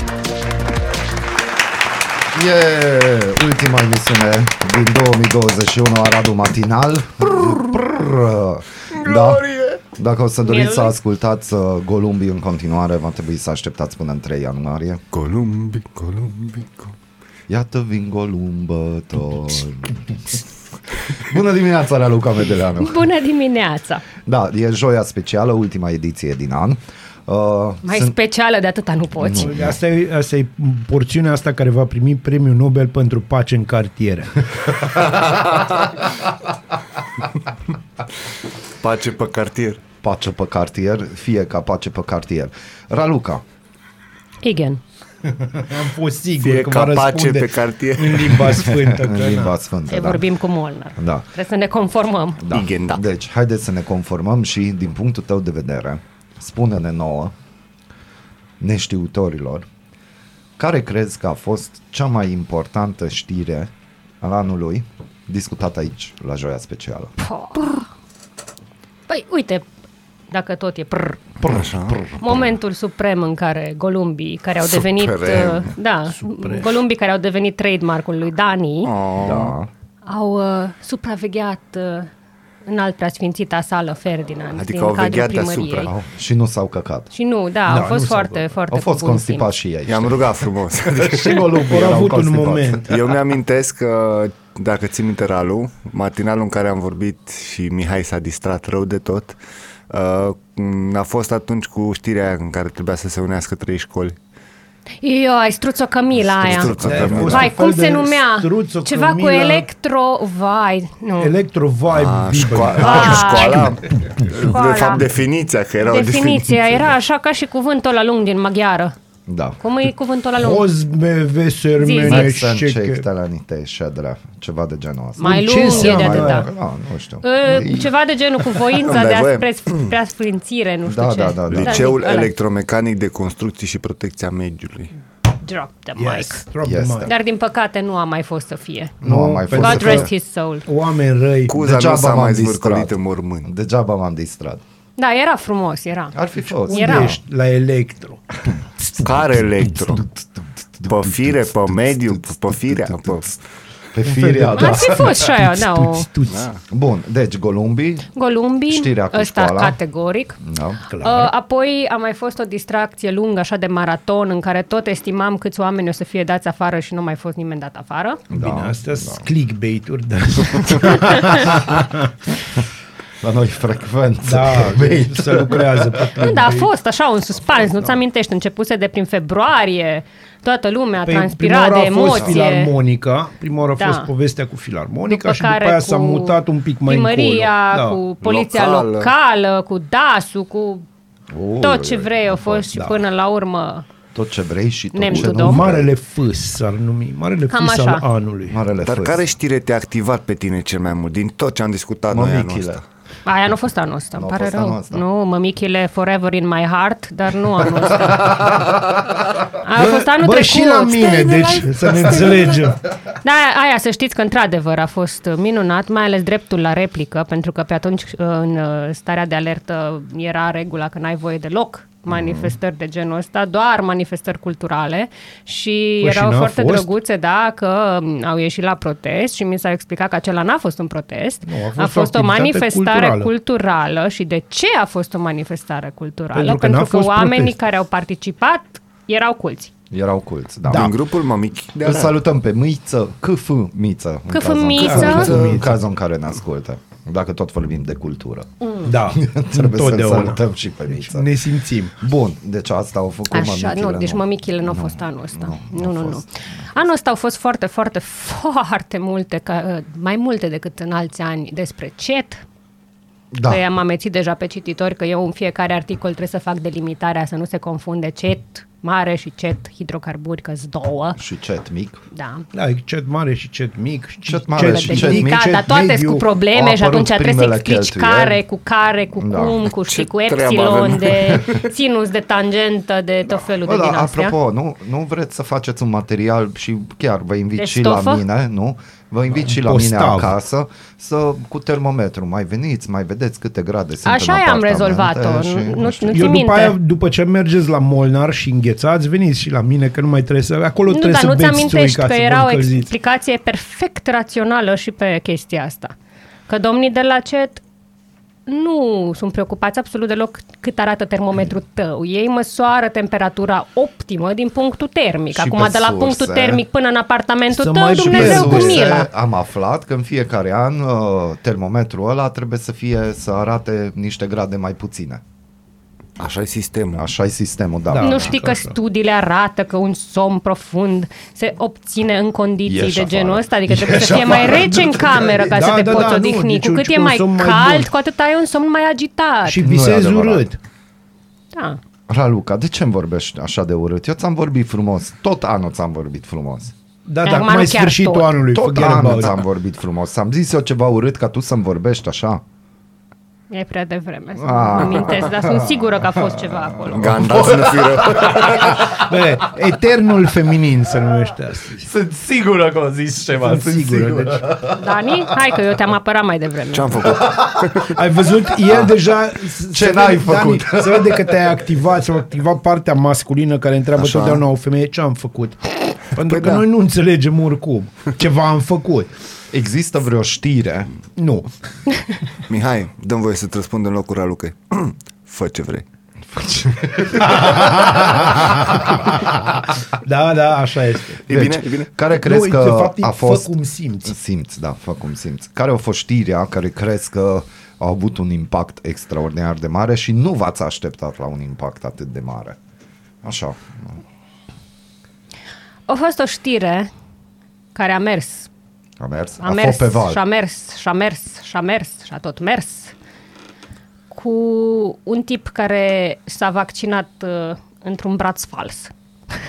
E ultima emisiune din 2021 Aradul Matinal. Prrr. Da. Dacă o să doriți să ascultați uh, Golumbii în continuare, va trebui să așteptați până în 3 ianuarie. Columbi, Columbi, Columbi. Iată vin golumbători. Bună dimineața, Raluca Medeleanu. Bună dimineața! Da, e joia specială, ultima ediție din an. Uh, Mai sunt- specială de atâta nu poți. Nu, Asta e, asta e porțiunea asta care va primi premiul Nobel pentru pace în cartiere. <laughs> Pace pe cartier. pace pe cartier, fie ca pace pe cartier. Raluca, Igen. Am fost sigur Fie că ca va pace răspunde pe cartier. în limba sfântă. <laughs> în că limba na. sfântă. E Da. vorbim cu Molnar. Da. Trebuie să ne conformăm. Da. Igen, da. Deci, haideți să ne conformăm și, din punctul tău de vedere, spune-ne nouă, neștiutorilor, care crezi că a fost cea mai importantă știre al anului discutată aici, la Joia Specială? Păi, uite, dacă tot e prr, Așa. momentul suprem în care golumbii care au devenit Suprem. uh, da, golumbii care au devenit trademark-ul lui Dani Oh. Da. au uh, supravegheat uh, în alt preasfințita sală Ferdinand Adică din au cadrul vegheat primăriei. deasupra. Au, și nu s-au căcat. Și nu, da, Da, au nu fost s-au foarte, băgat. foarte Au fost cu bun constipați simț. și ei. I-am rugat frumos. <laughs> Și golumbii Au erau avut un constipați. moment. Eu mi-amintesc că, dacă ții minte Ralu, matinalul în care am vorbit și Mihai s-a distrat rău de tot, uh, a fost atunci cu știrea aia în care trebuia să se unească trei școli. Eu, ai struțo Camila aia. Struțo Da, Camila. a fost Vai, un fel cum se de numea? struțo Ceva cu Camila. electro... Vai, nu. Electro Vibe A, Bibel. școala, Ah. a, școala, Școala. de fapt definiția, că era o Definiția definiție. era așa ca și cuvântul ăla lung din maghiară. Da. Cum e cuvântul ăla lung? Ozme Zi, vesermene zi. Să șeche. încerc talanite ședra, ceva de genul ăsta. Mai Ce lung e înseamnă de aia? atâta. Da, nu știu. Uh, ceva de genul cu voința Îmi de dai a voie? spre, spre sfințire, nu știu Da, ce. da, da, da. Liceul zic, ăla. Electromecanic de Construcții și Protecția Mediului. Drop the Yes, mic. drop the Este. mic. Dar din păcate nu a mai fost să fie. Nu a mai pentru fost. God că rest his soul. Oameni răi. Cuza Degeaba nu s-a m-am mai distrat. zvârcolit în mormânt. Degeaba m-am distrat. Da, era frumos, era. Ar fi fost. Unde Era. ești? La Electro. Care electro? Pe fire, pe mediu, pe firea, pe... Pe firea, da. Ar fi fost și aia, da, o Bun, deci Golumbii, golumbii, Știrea cu ăsta școala. categoric. da. Uh, apoi a mai fost o distracție lungă, așa de maraton, în care tot estimam câți oameni o să fie dați afară și nu mai fost nimeni dat afară. Bine, astea sunt clickbait-uri, dar... <laughs> La noi frecvent. Da, <laughs> Bine. se lucrează pe plin. Da, a fost așa un suspans, nu-ți amintești, începuse de prin februarie, toată lumea a Păi, transpirat prima de oară a fost emoție. filarmonica, prima oară a Da. fost povestea cu filarmonica După și după care aia s-a cu mutat un pic mai primăria, încolo. Da. cu poliția Locală. locală, cu DAS-ul, cu Ui, tot ce ui, vrei a fost și da. până la urmă Tot ce vrei și tot Nem ce to nu do. vrei. Marele fâs s-ar numi, marele Cam fâs așa. al anului. Marele Dar fâs. care știre te-a activat pe tine cel mai mult din tot ce am discutat noi anul Mămichile. ăsta? Aia nu a fost anul ăsta, îmi Nu a pare fost anul rău. ăsta. Nu, mămichile forever in my heart, dar nu anul ăsta. Aia <laughs> a fost anul Bă, trecut. și la mine, deci, să ne înțelegem. Da, aia să știți că într-adevăr a fost minunat, mai ales dreptul la replică, pentru că pe atunci în uh, starea de alertă era regula că n-ai voie deloc manifestări de genul ăsta, doar manifestări culturale și Păi și erau n-a foarte fost? drăguțe, da, că m, au ieșit la protest și mi s-a explicat că acela n-a fost un protest, Nu, a fost a o fost o activitate manifestare culturală. culturală. și de ce a fost o manifestare culturală? Pentru că Pentru n-a că, fost oamenii protest. care au participat erau culți. Erau culți, da. Da. Din grupul Mămichi de Îl Arad. salutăm pe Miță, câf Miță. în Câf cazul în Miță. care- Câf În Miță. cazul în care ne ascultă. Dacă tot vorbim de cultură. Da, <laughs> Trebuie să întotdeauna. salutăm și pe Miță. Ne simțim. Bun, deci asta au făcut Așa, mămichile, nu, deci mămichile nu au fost anul ăsta. Nu, nu, nu. fost. Anul ăsta au fost foarte, foarte, <laughs> foarte multe, ca, mai multe decât în alți ani despre CET. Da, Că i-am amețit deja pe cititori că eu în fiecare articol trebuie să fac delimitarea să nu se confunde CET mare și CET hidrocarburi, că două. și cet mic. Da. Da, e cet mare și cet mic. și Cet mare și cet mic, mic. Da, dar toate sunt cu Au probleme și apărut atunci trebuie să primele explici cheltuieli. care, cu care, cu Da. cum, cu știi, Ce cu treabă epsilon, avem? de <laughs> sinus, de tangentă, de tot felul Bă, de da, din astea. apropo, nu, nu vreți să faceți un material și chiar vă invit De și stofă? la mine, nu? Vă invit și la Postav. mine acasă să cu termometru mai veniți, mai vedeți câte grade sunt Așa în i-am apartamente rezolvat-o. și, Nu- nu- știu. nu- Eu ții după minte. aia, după ce mergeți la Molnar și înghețați, veniți și la mine, că nu mai trebuie să... Acolo Nu, trebuie dar să nu-ți beți stui amintești ca că să vă era o încălziți. explicație perfect rațională și pe chestia asta. Că domnii de la CET nu sunt preocupați absolut deloc cât arată termometrul tău. Ei măsoară temperatura optimă din punctul termic. Și Acum, pe de la surse. punctul termic până în apartamentul Să tău, mai și pe Dumnezeu cu surse mila. am aflat că în fiecare an uh, termometrul ăla trebuie să fie să arate niște grade mai puține. Așa e sistemul. Așa e sistemul, da. Da. Nu știi că așa. studiile arată că un somn profund se obține în condiții Ieși de genul afară. ăsta, adică trebuie Ieși să fie mai afară. rece în cameră ca Da, să te da, poți da, nu, odihni. deci cu un- cât e un mai somn mai cald, bun. cu atât ai un somn mai agitat. Și Nu e visezi adevărat. urât. Da. Raluca, de ce îmi vorbești așa de urât? Eu ți-am vorbit frumos. Tot anul ți-am vorbit frumos. Da, Acum dar nu mai chiar sfârșitul tot. anului. Tot forget anul about it. ți-am vorbit frumos. Am zis eu ceva urât ca tu să-mi vorbești așa. E prea devreme să Ah. mă amintesc, dar sunt sigură că a fost ceva acolo. Gandalf să nu fii rău. <laughs> Bă, eternul feminin se numește astăzi. Sunt sigură că o zis ceva. Sunt sigură. Deci, Dani, hai că eu te-am apărat mai devreme. Ce am făcut? <laughs> ai văzut, el deja... Ce se n-ai vede, făcut? Dani, se vede că te-ai activat, s-a activat partea masculină care întreabă Așa. totdeauna o femeie ce am făcut. Pentru Păi că da. noi nu înțelegem oricum. Ceva am făcut. Există vreo știre Nu. Mihai, dăm voie să-ți răspund în locul Ralucăi. <clears throat> Fă ce vrei. Da, da, așa este. E bine? E bine? care crezi Nu, că de fapt, e a fost... Fă cum simți. Simți, da, fă cum simți. Care a fost știrea care crezi că a avut un impact extraordinar de mare și nu v-ați așteptat la un impact atât de mare? Așa. A fost o știre care a mers A mers? A, A, mers fost pe val. și a mers și a mers și a mers și a tot mers cu un tip care s-a vaccinat uh, într-un braț fals.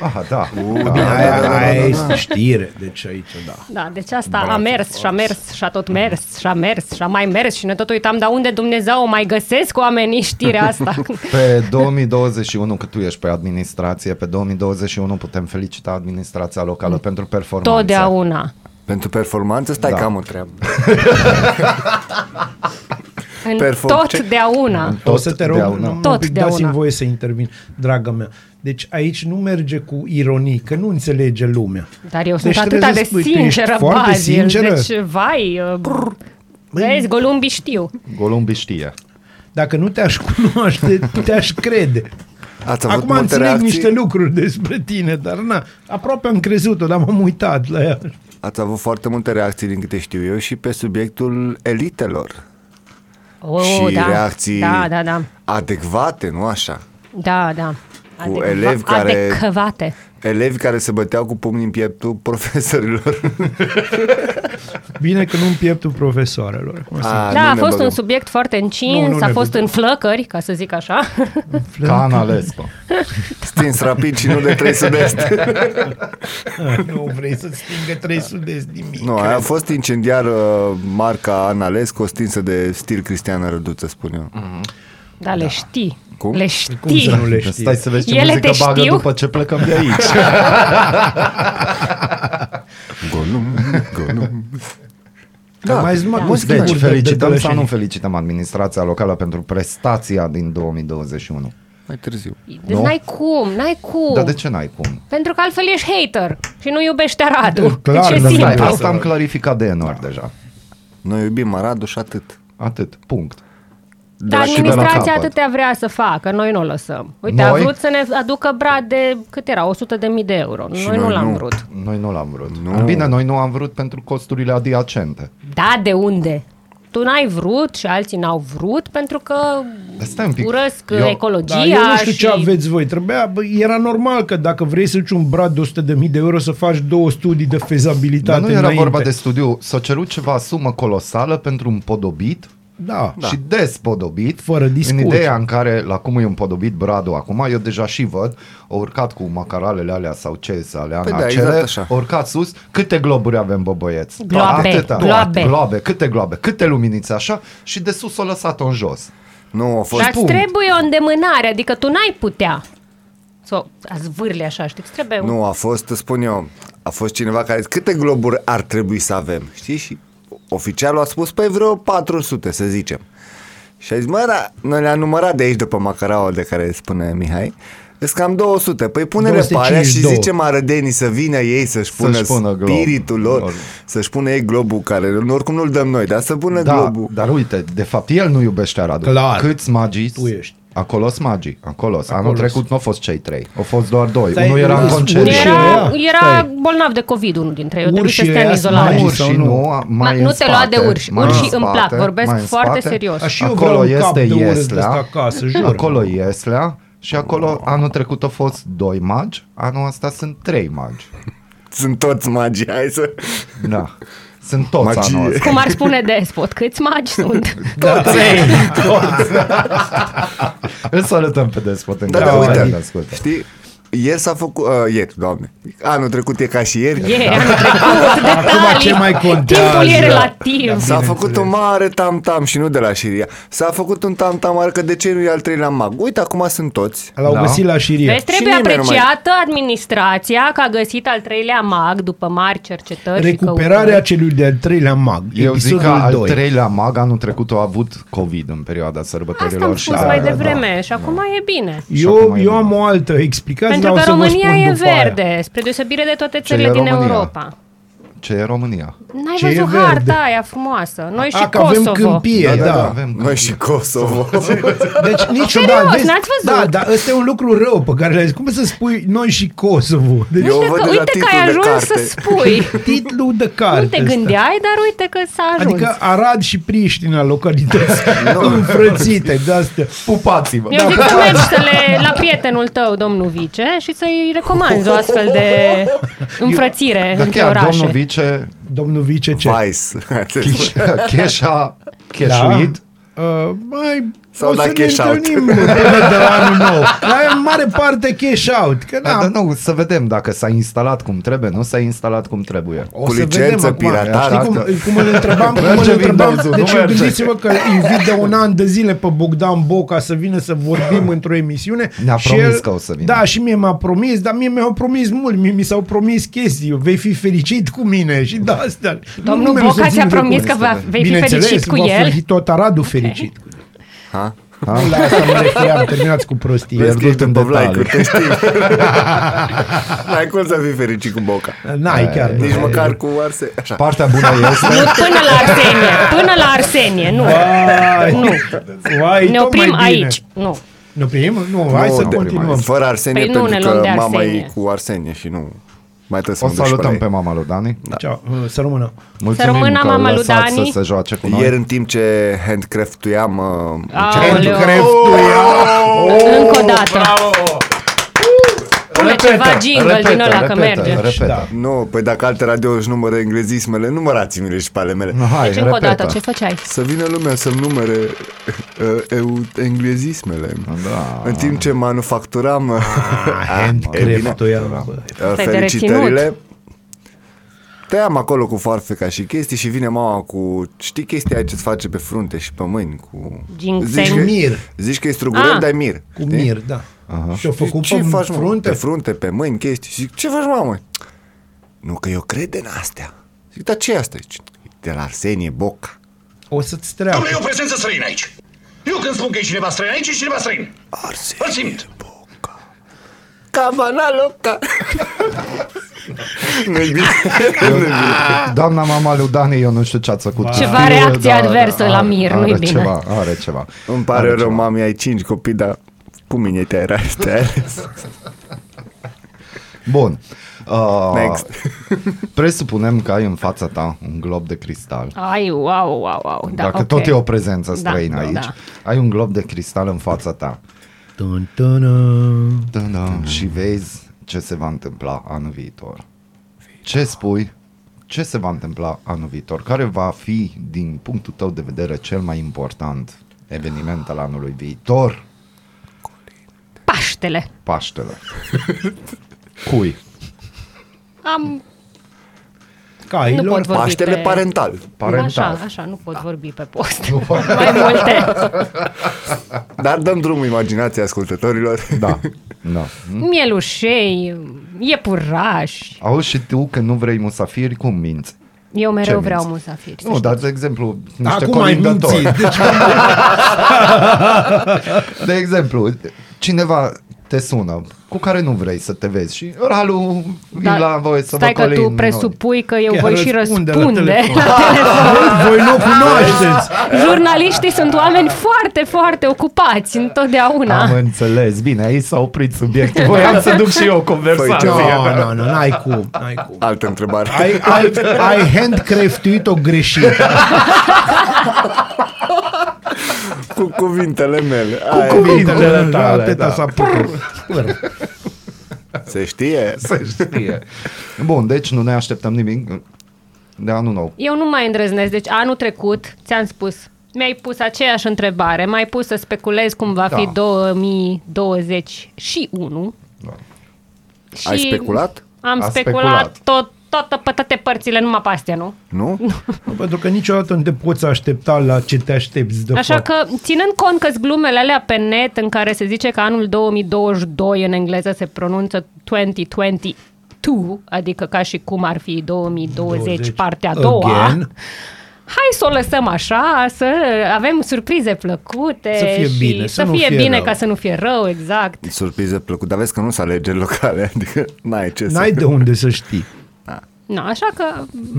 Ah, da. Uh, da. bine. Aia, da, da, aia da, este știre, deci aici, da. Da, deci asta a Brațul mers și a fals. mers și a tot mers și a mers și a mai mers și ne tot uitam, dar unde Dumnezeu o mai găsesc oamenii știrea asta? <laughs> Pe 2021, că tu ești pe administrație, pe 2021 putem felicita administrația locală pentru performanță. Totdeauna. Pentru performanță, stai Da. că am o treabă. <laughs> În Perform- ce? totdeauna. o să te rog, Totdeauna. nu, Tot un pic, de dați-mi una. voie să intervin, dragă mea. Deci aici nu merge cu ironii, că nu înțelege lumea. Dar eu Deci sunt trebuie atâta să de spui, tu ești sinceră, foarte Bazil. sinceră? Deci, vai, uh, vezi, golumbii știu. Golumbi știe. Dacă nu te-aș cunoaște, te-aș crede. Ați avut Acum multe înțeleg reacții? niște lucruri despre tine, dar na, aproape am crezut-o, dar m-am uitat la ea. Ați avut foarte multe reacții din câte știu eu și pe subiectul elitelor. Oh, și da. reacții Da, da, da. adecvate, nu așa? Da, da. Cu elevi care- Adecvate. Elevi care se băteau cu pumnii în pieptul profesorilor. <laughs> Bine că nu în pieptul profesoarelor. O să- A, Da, nu a ne fost băgăm. un subiect foarte încins, Nu, nu a ne fost băgăm. în flăcări, ca să zic așa. Ca Analescu. <laughs> Stins rapid și nu de 3 sud-est. <laughs> nu vrei să stingă 300 de nimic. Nu, aia a fost incendiar uh, marca Analescu, stinsă de stil Cristian Răduță, spun eu. Da, le știi. Cum? Le Cum să nu știi. le știi? Stai să vezi ce Ele muzică te bagă știu? după ce plecăm de aici. <laughs> Golum, golum. Da, mai sunt numai cu Deci schimburi de- de felicităm sau tălășenii. nu felicităm administrația locală pentru prestația din 2021? Mai târziu. Deci Nu? n-ai cum, n-ai cum. Dar de ce n-ai cum? Pentru că altfel ești hater și nu iubești Aradul. Da, clar, deci e dar simplu. stai, Asta am clarificat de enorm deja. Noi iubim Aradu și atât. Atât. Punct. Dar și de la administrația capăt. atâtea vrea să facă, noi nu o lăsăm. Uite, a Noi? vrut să ne aducă brad de, cât era, 100 de mii de euro. Și noi, noi nu l-am nu. vrut. Noi nu l-am vrut. Nu. Bine, noi nu am vrut pentru costurile adiacente. Da, de unde? Tu n-ai vrut și alții n-au vrut pentru că Dar stai un pic. urăsc Eu- ecologia Da, eu nu știu și... ce aveți voi. Trebuia, bă, era normal că dacă vrei să-ți un brad de 100.000 de euro să faci două studii de fezabilitate Dar nu era înainte. vorba de studiu. S-a cerut ceva sumă colosală pentru un podobit Da. da. și despodobit. Fără În discuție. ideea în care, la cum e un podobit Bradu acum, eu deja și văd, au urcat cu macaralele alea sau ce să alea Păi în da, acele, exact așa. au urcat sus. Câte globuri avem, bă băieți? Gloabe, Atâta. gloabe. gloabe. Câte gloabe? Câte luminițe așa? Și de sus o lăsat-o în jos. Nu, a fost... Dar îți punct. trebuie o îndemânare, adică tu n-ai putea să o zvârli așa, știi? Îți trebuie un... Nu, a fost, spun eu, a fost cineva care a zis câte globuri ar trebui să avem, știi? Și oficialul a spus, pe vreo 400, să zicem. Și a zis, mă, da, noi le-am numărat de aici după macaraua de care spune Mihai, Sunt cam 200. Păi pune-le pe alea și 252. zicem arădenii să vină ei să-și pună, Să-și pună glob. spiritul lor, Lor. să-și pună ei globul care oricum nu-l dăm noi, dar să pună Da, globul. dar uite, de fapt el nu iubește Aradul. Clar. Câți magiți? Tu ești. Acolo sunt magii. Acolo. Anul Acolo trecut nu au fost cei trei. Au fost doar doi. Stai, Unul era în urși- concediu. urși Era, ăia? era Stai. bolnav de COVID unul dintre ei, trebuie să Urșii stea în ăia sunt izolare. magii. Urși sau nu? nu, Ma, mai nu în te lua spate, de urși. mai în Urșii îmi spate, plac, vorbesc mai în foarte spate. serios. Dar și eu acolo vreau un cap este de urât de Ieslea. ăsta acasă, jur. Acolo e Ieslea. Și acolo anul trecut au fost doi magi, anul ăsta sunt trei magi. Sunt toți magii, hai să... Da. Sunt toți Magie. anul ăsta. Cum ar spune despot, câți magi sunt? Da, Îl salutăm pe despot în Da, care da, uite, uite, ne ascultă. știi, ieri s-a făcut, uh, ieri, doamne, anul trecut e ca și ieri, E, anul trecut, detalii. ce mai contează? Timpul e relativ. S-a făcut un mare tam-tam și nu de la șiria. S-a făcut un tam-tam mare că de ce nu e al treilea mag? Uite, acum sunt toți. L-au Da. găsit la șirie. Vezi, trebuie nimeni nu mai- apreciată administrația că a găsit al treilea mag după mari cercetări și Recuperarea căutări. celui de-al treilea mag. Eu zic că episodul al 2. treilea mag anul trecut a avut COVID în perioada Asta sărbătorilor. am și spus da, mai da, devreme și acum e bine. Și Eu, acum e eu bine. am o altă explicație, Pentru dar o că să vă România spun e după aia. verde, spre deosebire de toate Ce țările e din România? Europa. Ce e România? N-ai Ce e văzut verde? harta aia frumoasă. Noi și A, că avem Kosovo. câmpie, da. avem Noi și Kosovo. <laughs> Deci niciodată, Serios, vezi? n-ați văzut? Da, dar ăsta e un lucru rău pe care le-ai zis. Cum să spui noi și Kosovo? Deci Eu Uite văd că, de la uite că titlul ai de ajuns carte. să spui. <laughs> titlul de carte Nu te ăsta. gândeai, dar uite că s-a ajuns. Adică Arad și Priștina, localități <laughs> înfrățite de astea. Pupați-vă! Eu zic să mergi să le, la prietenul tău, domnul Vice, și să-i recomanzi o astfel de înfrățire Dar între chiar, orașe. domnul Vice, Domnul Vice ce? Vice. Cheșa, <laughs> cheșuit, Uh, mai Sau o la să ne cash out. întâlnim până <laughs> de anul nou. Dar e în mare parte cash out. Că, Da, na, dar nu, să vedem dacă s-a instalat cum trebuie, nu s-a instalat cum trebuie. o cu să licență, vedem acum. piratat. Știi cum, cum îl întrebam, cum Merge îl întrebam Windows-ul, nu deci merge. gândiți-vă că invit de un an de zile pe Bogdan Boca să vină să vorbim într-o emisiune. Ne-a și promis că o să vină. Da, și mie m-a promis, dar mie mi-au promis mult, mie mi s-au promis chestii, vei fi fericit cu mine și de astea. Domnul Nimeni nu se Boca ține ți-a de promis cuvânt. că va, vei fi Bineînțeles, fericit cu va el? fi tot Aradul fericit. Ha? Nu la asta mă refeream, terminați cu prostie. Vezi că Pierdut ești în după detalii. like te știi. <laughs> N-ai cum să fii fericit cu Boca. N-ai chiar. Nici n-ai. măcar cu Arse. Așa. Partea bună este... Nu până la Arsenie, până la Arsenie, nu. Vai, Nu. vai, Ne tot oprim mai bine. aici. Nu. Ne oprim? Nu, hai Nu, să de- continuăm. Fără Arsenie, Păi nu ne pentru luăm că de mama Arsenie. e cu Arsenie și nu... Mai trebuie să O mă duc și salutăm la pe ei. mama lui Dani. Da. Ceau, uh, să rămână. Mulțumim rămână că mama îl lui lăsați Dani. să se joace cu noi. Ieri în timp ce handcraftuiam uh, Aoleu. Încă o dată. Pune ceva jingle din ăla că merge. Repetă. Da. Nu, păi dacă alte radio își numără englezismele, numărați-mi-le și pe ale mele. Hai, Deci încă o repetă. dată, ce făceai? Să vină lumea să-mi numere uh, eu, englezismele. Da. În timp ce manufacturam <laughs> uh, Handcraft-uia, bă. uh, Stai de felicitările, tăiam acolo cu foarfeca și chestii și vine mama cu, știi chestia aia ce-ți face pe frunte și pe mâini? Cu... Ginseng. Zici că, Mir. zici că e strugurel, Ah. dar e mir. Cu știi? mir, da. Și-au Și făcut ce pe faci, mă? frunte. Pe frunte, pe mâini, chestii. Și zic, ce faci, mamă? Nu, că eu cred în astea. Zic, dar ce e asta? Zice, de la Arsenie Boca. O să-ți treacă. Domnule, e o prezență străină aici. Eu când spun că e cineva străin aici, e cineva străin. Arsenie Îl simt. Boca. Cavana loca. Nu-i bine. Doamna mama lui Dani, eu nu știu ce ați făcut. Ceva Știu, reacție adversă la are- mir, are nu-i bine. Ceva, are ceva. Îmi pare Are rău, ceva. mami, ai cinci copii, dar cu mine te-ai ales. Te-ai <laughs> ales. Bun. Uh, Next. <laughs> presupunem că ai în fața ta un glob de cristal. Ai, wow, wow, wow. Da, Dacă ok. tot e o prezență Da, străină da, aici, da. ai un glob de cristal în fața ta. Dun, dun, dun. Da, da, și vezi ce se va întâmpla anul viitor. Ce spui? Ce se va întâmpla anul viitor? Care va fi, din punctul tău de vedere, cel mai important eveniment al anului viitor? Paștele. Paștele. Cui? Am... Cailor. Nu pot vorbi Paștele pe... parental. Parental. Așa, așa, nu pot vorbi pe post. <laughs> Mai multe. Dar dăm drumul imaginației ascultătorilor. Da, da. Mielușei, iepurași. Auzi și tu că nu vrei musafiri, cum minți? Eu mereu Ce vreau minți? musafiri. să Nu, știi. dar de exemplu, niște Acum ai mințit. colindători. Deci, <laughs> De exemplu, cineva te sună cu care nu vrei să te vezi și Ralu Da, da, la voi să Stai vă că tu colind presupui că eu Chiar voi și răspunde la răspunde. telefon. <laughs> voi nu cunoașteți. Jurnaliștii sunt oameni foarte, foarte ocupați întotdeauna. Am înțeles. Bine, aici s-a oprit subiectul. Voiam să duc și eu o conversație. Păi, Nu, nu, nu, n-ai cum, n-ai cum. Altă întrebare. Ai, ai, ai handcraftuit-o greșit. <laughs> Cu cuvintele mele. Cu Aia, cuvintele tale, tale, da. s-a putut. Se știe. Să știe. Bun, deci nu ne așteptăm nimic de anul nou. Eu nu mai îndrăznesc. Deci anul trecut, ți-am spus, mi-ai pus aceeași întrebare, m-ai pus să speculez cum va Da. fi 2021. Da. Și Ai speculat? Am A speculat, speculat. tot, tot, pe toate părțile, numai pe astea, <laughs> nu? Nu? Pentru că niciodată nu te poți aștepta la ce te aștepți de Așa fapt. că, ținând cont că glumele alea pe net în care se zice că anul 2022 în engleză se pronunță 2022, adică ca și cum ar fi 2020 20 partea a doua, again. hai să o lăsăm așa, să avem surprize plăcute Să fie și bine, să, să nu fie, fie bine rău. ca să nu fie rău, exact. Surprize plăcut. Dar vezi că nu sunt alegeri locale. <laughs> Adică n-ai ce N-ai să... de unde să știi. No, așa că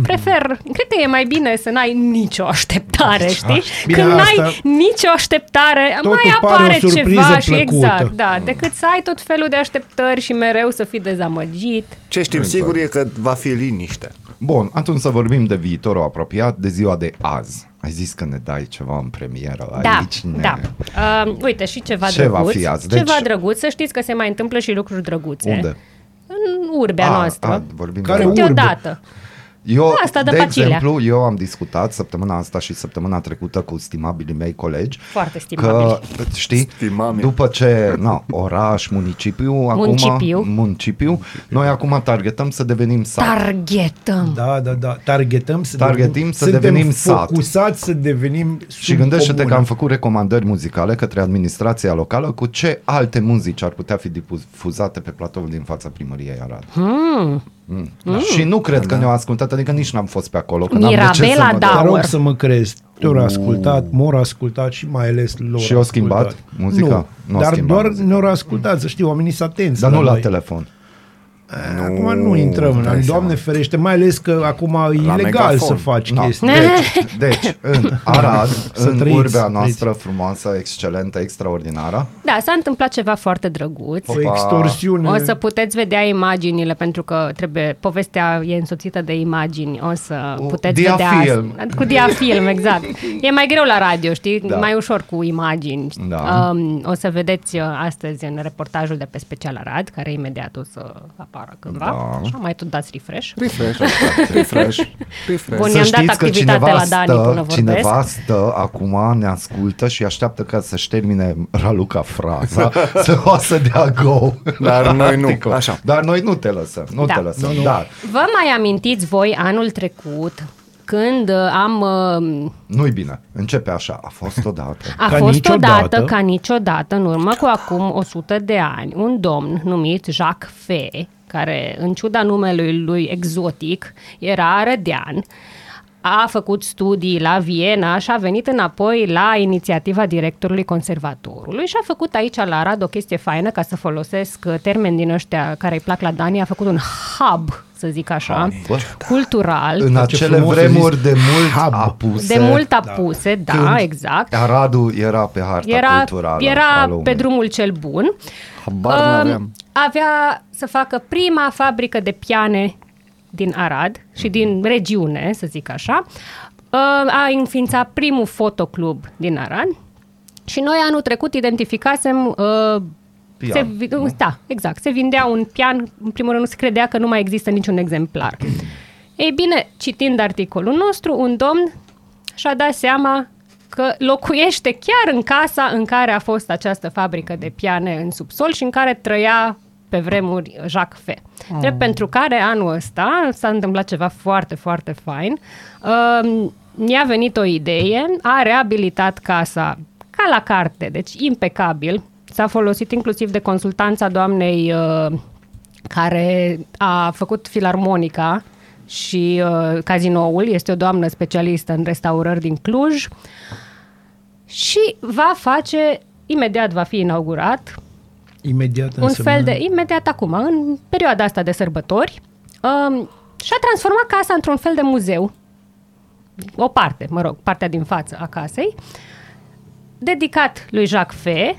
prefer, cred că e mai bine să n-ai nicio așteptare, știi? Bine, Când asta- n-ai nicio așteptare, Totul mai pare apare o surpriză ceva și plăcută. exact, da, decât să ai tot felul de așteptări și mereu să fii dezamăgit. Ce știm sigur e că va fi liniște. Bun, atunci să vorbim de viitorul apropiat, de ziua de azi. Ai zis că ne dai ceva în premieră Da, aici. ne... da. Uh, uite, și ceva Ce va drăguț. fi azi? Ceva Deci- drăguț, să știți că se mai întâmplă și lucruri drăguțe. Unde? În urbea A, noastră. a, vorbim Care de urbe? Câteodată. Eu, Asta de de Pacilea. exemplu, eu am discutat săptămâna asta și săptămâna trecută cu stimabilii mei colegi Foarte că, stimabili. știi, Stimabili. după ce, na, oraș, municipiu, Municipiu. acum, municipiu, noi acum targetăm să devenim sat. Targetăm. Da, da, da. Targetăm să Targetim devenim, să devenim suntem sat. focusați să devenim Și gândește-te subcomune. că am făcut recomandări muzicale către administrația locală cu ce alte muzici ar putea fi difuzate pe platoul din fața primăriei Arad. Hmm. Mm. Da. Și nu cred că ne-au ascultat, adică nici n-am fost pe acolo. Că n-am de ce Mirabela să mă da. dau. Te rog Aur. să mă crezi. Te-au ascultat, m-au ascultat și mai ales lor Și au schimbat ascultat. muzica? Nu, Nu au dar schimbat doar muzica. ne-au ascultat, să știi, oamenii sunt atenți. Dar nu la noi. telefon. Acum nu intrăm în dai ani, seama. Doamne ferește, mai ales că acum e ilegal megafon. să faci Da. chestii. <laughs> Deci, deci, în <laughs> Arad, Să în trăiți, urbea trăiți. noastră frumoasă, excelentă, extraordinară, Da, s-a întâmplat ceva foarte drăguț. O extorsiune. O să puteți vedea imaginile pentru că trebuie povestea e însoțită de imagini. O să Cu puteți diafilm. vedea cu diafilm, exact. E mai greu la radio, știi? Da. Mai ușor cu imagini. Da. Um, o să vedeți uh, astăzi în reportajul de pe Special Arad, care imediat o să apară cândva. Da. Așa, mai tot dați refresh. Refresh, <laughs> refresh, refresh. Bun, să i-am dat știți că activitate cineva la Dani până stă, vorbesc. cineva stă acum, ne ascultă și așteaptă ca să-și termine Raluca fraza, <laughs> să o să dea go. Dar noi nu, <laughs> Articol. așa. Dar noi nu te lăsăm, nu Da. te lăsăm, Nu, nu. dar Vă mai amintiți voi anul trecut când uh, am uh, nu-i bine, începe așa, a fost odată. A Ca fost niciodată. odată, ca niciodată, în urmă cu acum 100 de ani, un domn numit Jacques Fay, care, în ciuda numelui lui exotic, era arădean, a făcut studii la Viena și a venit înapoi la inițiativa directorului conservatorului și a făcut aici la Arad o chestie faină, ca să folosesc uh, termeni din ăștia care îi plac la Dani, a făcut un hub, să zic așa, Bă, cultural, în acele frumos să vremuri zici de mult hub. apuse, de mult apuse, da, Când exact. Aradul era pe harta era, culturală a era lumii. pe drumul cel bun. Habar Um, n-aveam. avea să facă prima fabrică de piane din Arad și din regiune, să zic așa. Uh, a înființat primul fotoclub din Arad și noi anul trecut identificasem uh, Pian, se, vi- da, exact. Se vindea un pian, în primul rând nu se credea că nu mai există niciun exemplar. Ei bine, citind articolul nostru, un domn și-a dat seama că locuiește chiar în casa în care a fost această fabrică de piane în subsol și în care trăia pe vremuri Jacques Fay. Ah. Drept pentru care anul ăsta s-a întâmplat ceva foarte, foarte fain. Uh, mi-a venit o idee, a reabilitat casa ca la carte, deci impecabil. S-a folosit inclusiv de consultanța doamnei uh, care a făcut filarmonica și uh, cazinoul. Este o doamnă specialistă în restaurări din Cluj și va face, imediat va fi inaugurat, Imediat un însemnă- fel de, imediat acum, în perioada asta de sărbători, um, și-a transformat casa într-un fel de muzeu, o parte, mă rog, partea din față a casei, dedicat lui Jacques Fay.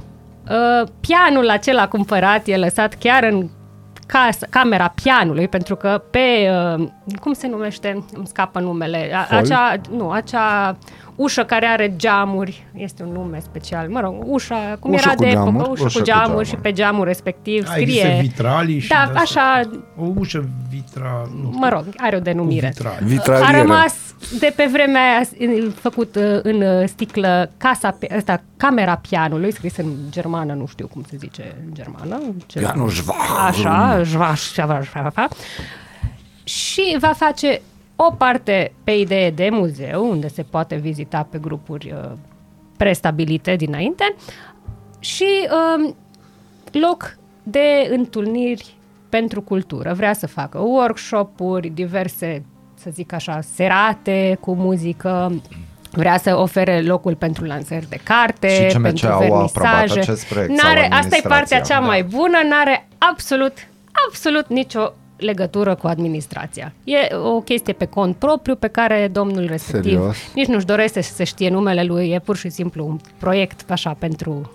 Uh, pianul acela cumpărat e lăsat chiar în casă, camera pianului, pentru că pe, uh, cum se numește, îmi scapă numele, a, Hol? acea, nu, acea ușă care are geamuri, este un nume special, mă rog, ușa, cum Ușă era cu de epocă, geamuri? ușă, Ușă cu cu geamuri geamuri. și pe geamul respectiv A, există scrie, vitralii și da, de-astea. așa, O ușă vitra... Nu, mă rog, are o denumire. vitrali. A Vitralieră. rămas de pe vremea aia în- făcut uh, în uh, sticlă casa, pe, ăsta, camera pianului, scris în germană, nu știu cum se zice în germană. Ce- Pianul Schwach. Așa, jvaș, jvaș, jvaș, și va face o parte pe idee de muzeu, unde se poate vizita pe grupuri uh, prestabilite dinainte și um, loc de întâlniri pentru cultură. Vrea să facă workshop-uri, diverse, să zic așa, serate cu muzică, vrea să ofere locul pentru lansări de carte, Și CMC pentru au aprobat vernisaje. acest proiect, sau N-are, asta e administrația, partea cea da. mai bună, n-are absolut, absolut nicio legătură cu administrația. E o chestie pe cont propriu pe care domnul respectiv Serios? nici nu-și dorește să știe numele lui, e pur și simplu un proiect așa pentru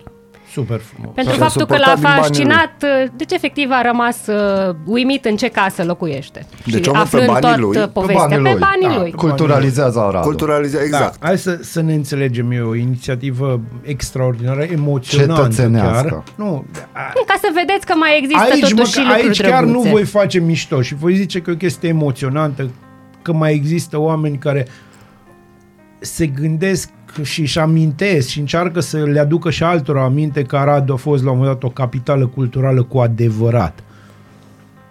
Super frumos. pentru Și-a faptul că l-a suportat din banii fascinat, uh, deci efectiv a rămas uh, uimit în ce casă locuiește. Deci și omul pe aflând banii tot lui, uh, pe povestea, pe banii lui. banii Da. lui. Culturalizează Aradul. Culturalizează, exact. Da, hai să, să ne înțelegem, e o inițiativă extraordinară, emoționantă Cetățenească. chiar. Nu, a, Ca să vedeți că mai există aici, totuși și măcar, lucruri aici chiar nu drăguțe. voi face mișto și voi zice că e o chestie emoționantă, că mai există oameni care se gândesc și își amintesc și încearcă să le aducă și altora aminte că Aradu a fost la un moment dat o capitală culturală cu adevărat.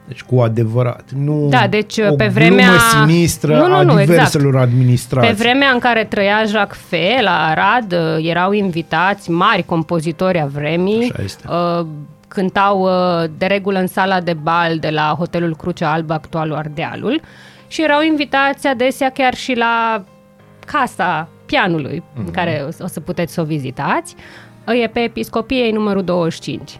Deci cu adevărat. Nu Da, deci, o pe glumă vremea- sinistră Nu, nu, a nu, exact. diverselor administrații. Pe vremea în care trăia Jacques Fay la Arad, uh, erau invitați mari compozitori a vremii, Așa este. uh, cântau uh, de regulă în sala de bal de la Hotelul Crucea Albă, actualul Ardealul, și erau invitați adesea chiar și la casa pianului, în care o, o să puteți să o vizitați. Uh, E pe Episcopiei numărul 25.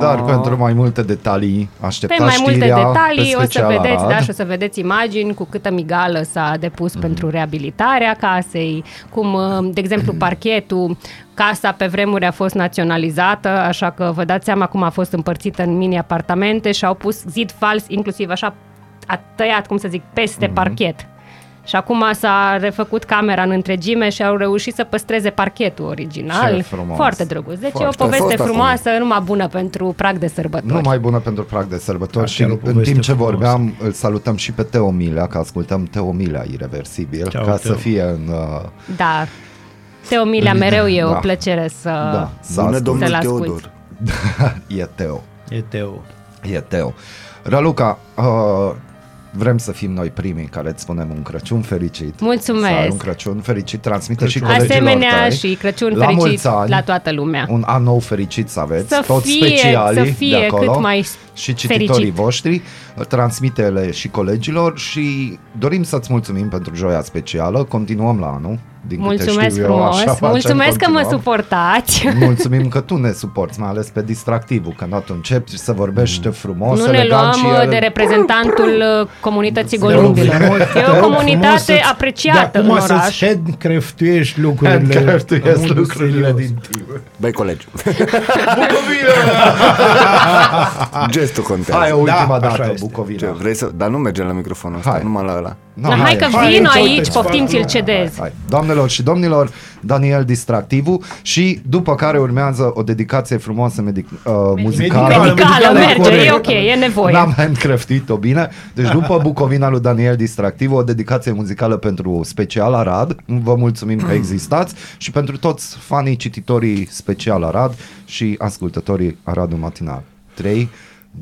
Dar pentru mai multe detalii Pe așteptați mai multe știrea detalii pe o să Special vedeți, Arad. da, și o să vedeți imagini cu câtă migală s-a depus Mhm. pentru reabilitarea casei, cum, uh, de exemplu, <clears throat> parchetul, casa pe vremuri a fost naționalizată, așa că vă dați seama cum a fost împărțită în mini-apartamente și au pus zid fals, inclusiv așa, a tăiat, cum să zic, peste Mhm. parchet. Și acum s-a refăcut camera în întregime și au reușit să păstreze parchetul original. Ce frumos. Foarte drăguț. Deci Foarte. e o poveste Ai fost acolo. frumoasă, numai bună pentru prag de sărbători. Nu mai bună pentru prag de sărbători Da, și chiar o în poveste timp ce frumoasă. vorbeam îl salutăm și pe Teo Milea, că ascultăm Teo Milea irreversibil, Ceau, ca Teo. să fie în... Uh, Da. Teo Milea, mereu e o Da. plăcere să... da, să Bună, ascult. domnul Să-l ascult. Teodor. <laughs> E Teo. E Teo. E Teo. Raluca, uh, vrem să fim noi primii care îți spunem un Crăciun fericit. Mulțumesc. Să ai un Crăciun fericit, transmite și Crăciun. colegilor Asemenea tăi. și Crăciun la fericit mulți ani, la toată lumea. Un an nou fericit să aveți, Să toți fie- specialii să fie de acolo cât mai și cititorii fericit. voștri, transmite-le și colegilor și dorim să-ți mulțumim pentru joia specială, continuăm la anul. Din câte Mulțumesc știu eu, frumos. așa facem, Mulțumesc că mă continuăm. suportați. <laughs> Mulțumim că tu ne suporți, mai ales pe distractivul, când tu începi să vorbești frumos, Nu ne elegant luăm și el... de reprezentantul uh, comunității Te rog golumbilor. frumos- E te o rog comunitate frumos să-ți- apreciată de în acum oraș. să-ți handcraftuiești lucrurile. <laughs> Handcraftuiesc în modul lucrurile serios. din timp. Băi, colegi, <laughs> gestul contează. Hai, o ultima Da, așa dată, este. Bucovina. Ce, vrei să... Dar nu mergem la microfonul ăsta, Hai. numai la ăla. No, Da, hai că hai, vin uite, aici, îți poftim fac ți-l lumea. cedez. Hai. Doamnelor și domnilor, Daniel Distractivu și după care urmează o dedicație frumoasă medic- uh, muzicală. Medicală, Medicală, merge, corect. e ok, e nevoie. N-am handcraftit-o bine. Deci după <laughs> Bucovina lui Daniel Distractiv, o dedicație muzicală pentru Special Arad. Vă mulțumim că existați și pentru toți fanii cititorii Special Arad și ascultătorii Aradul Matinal. 3,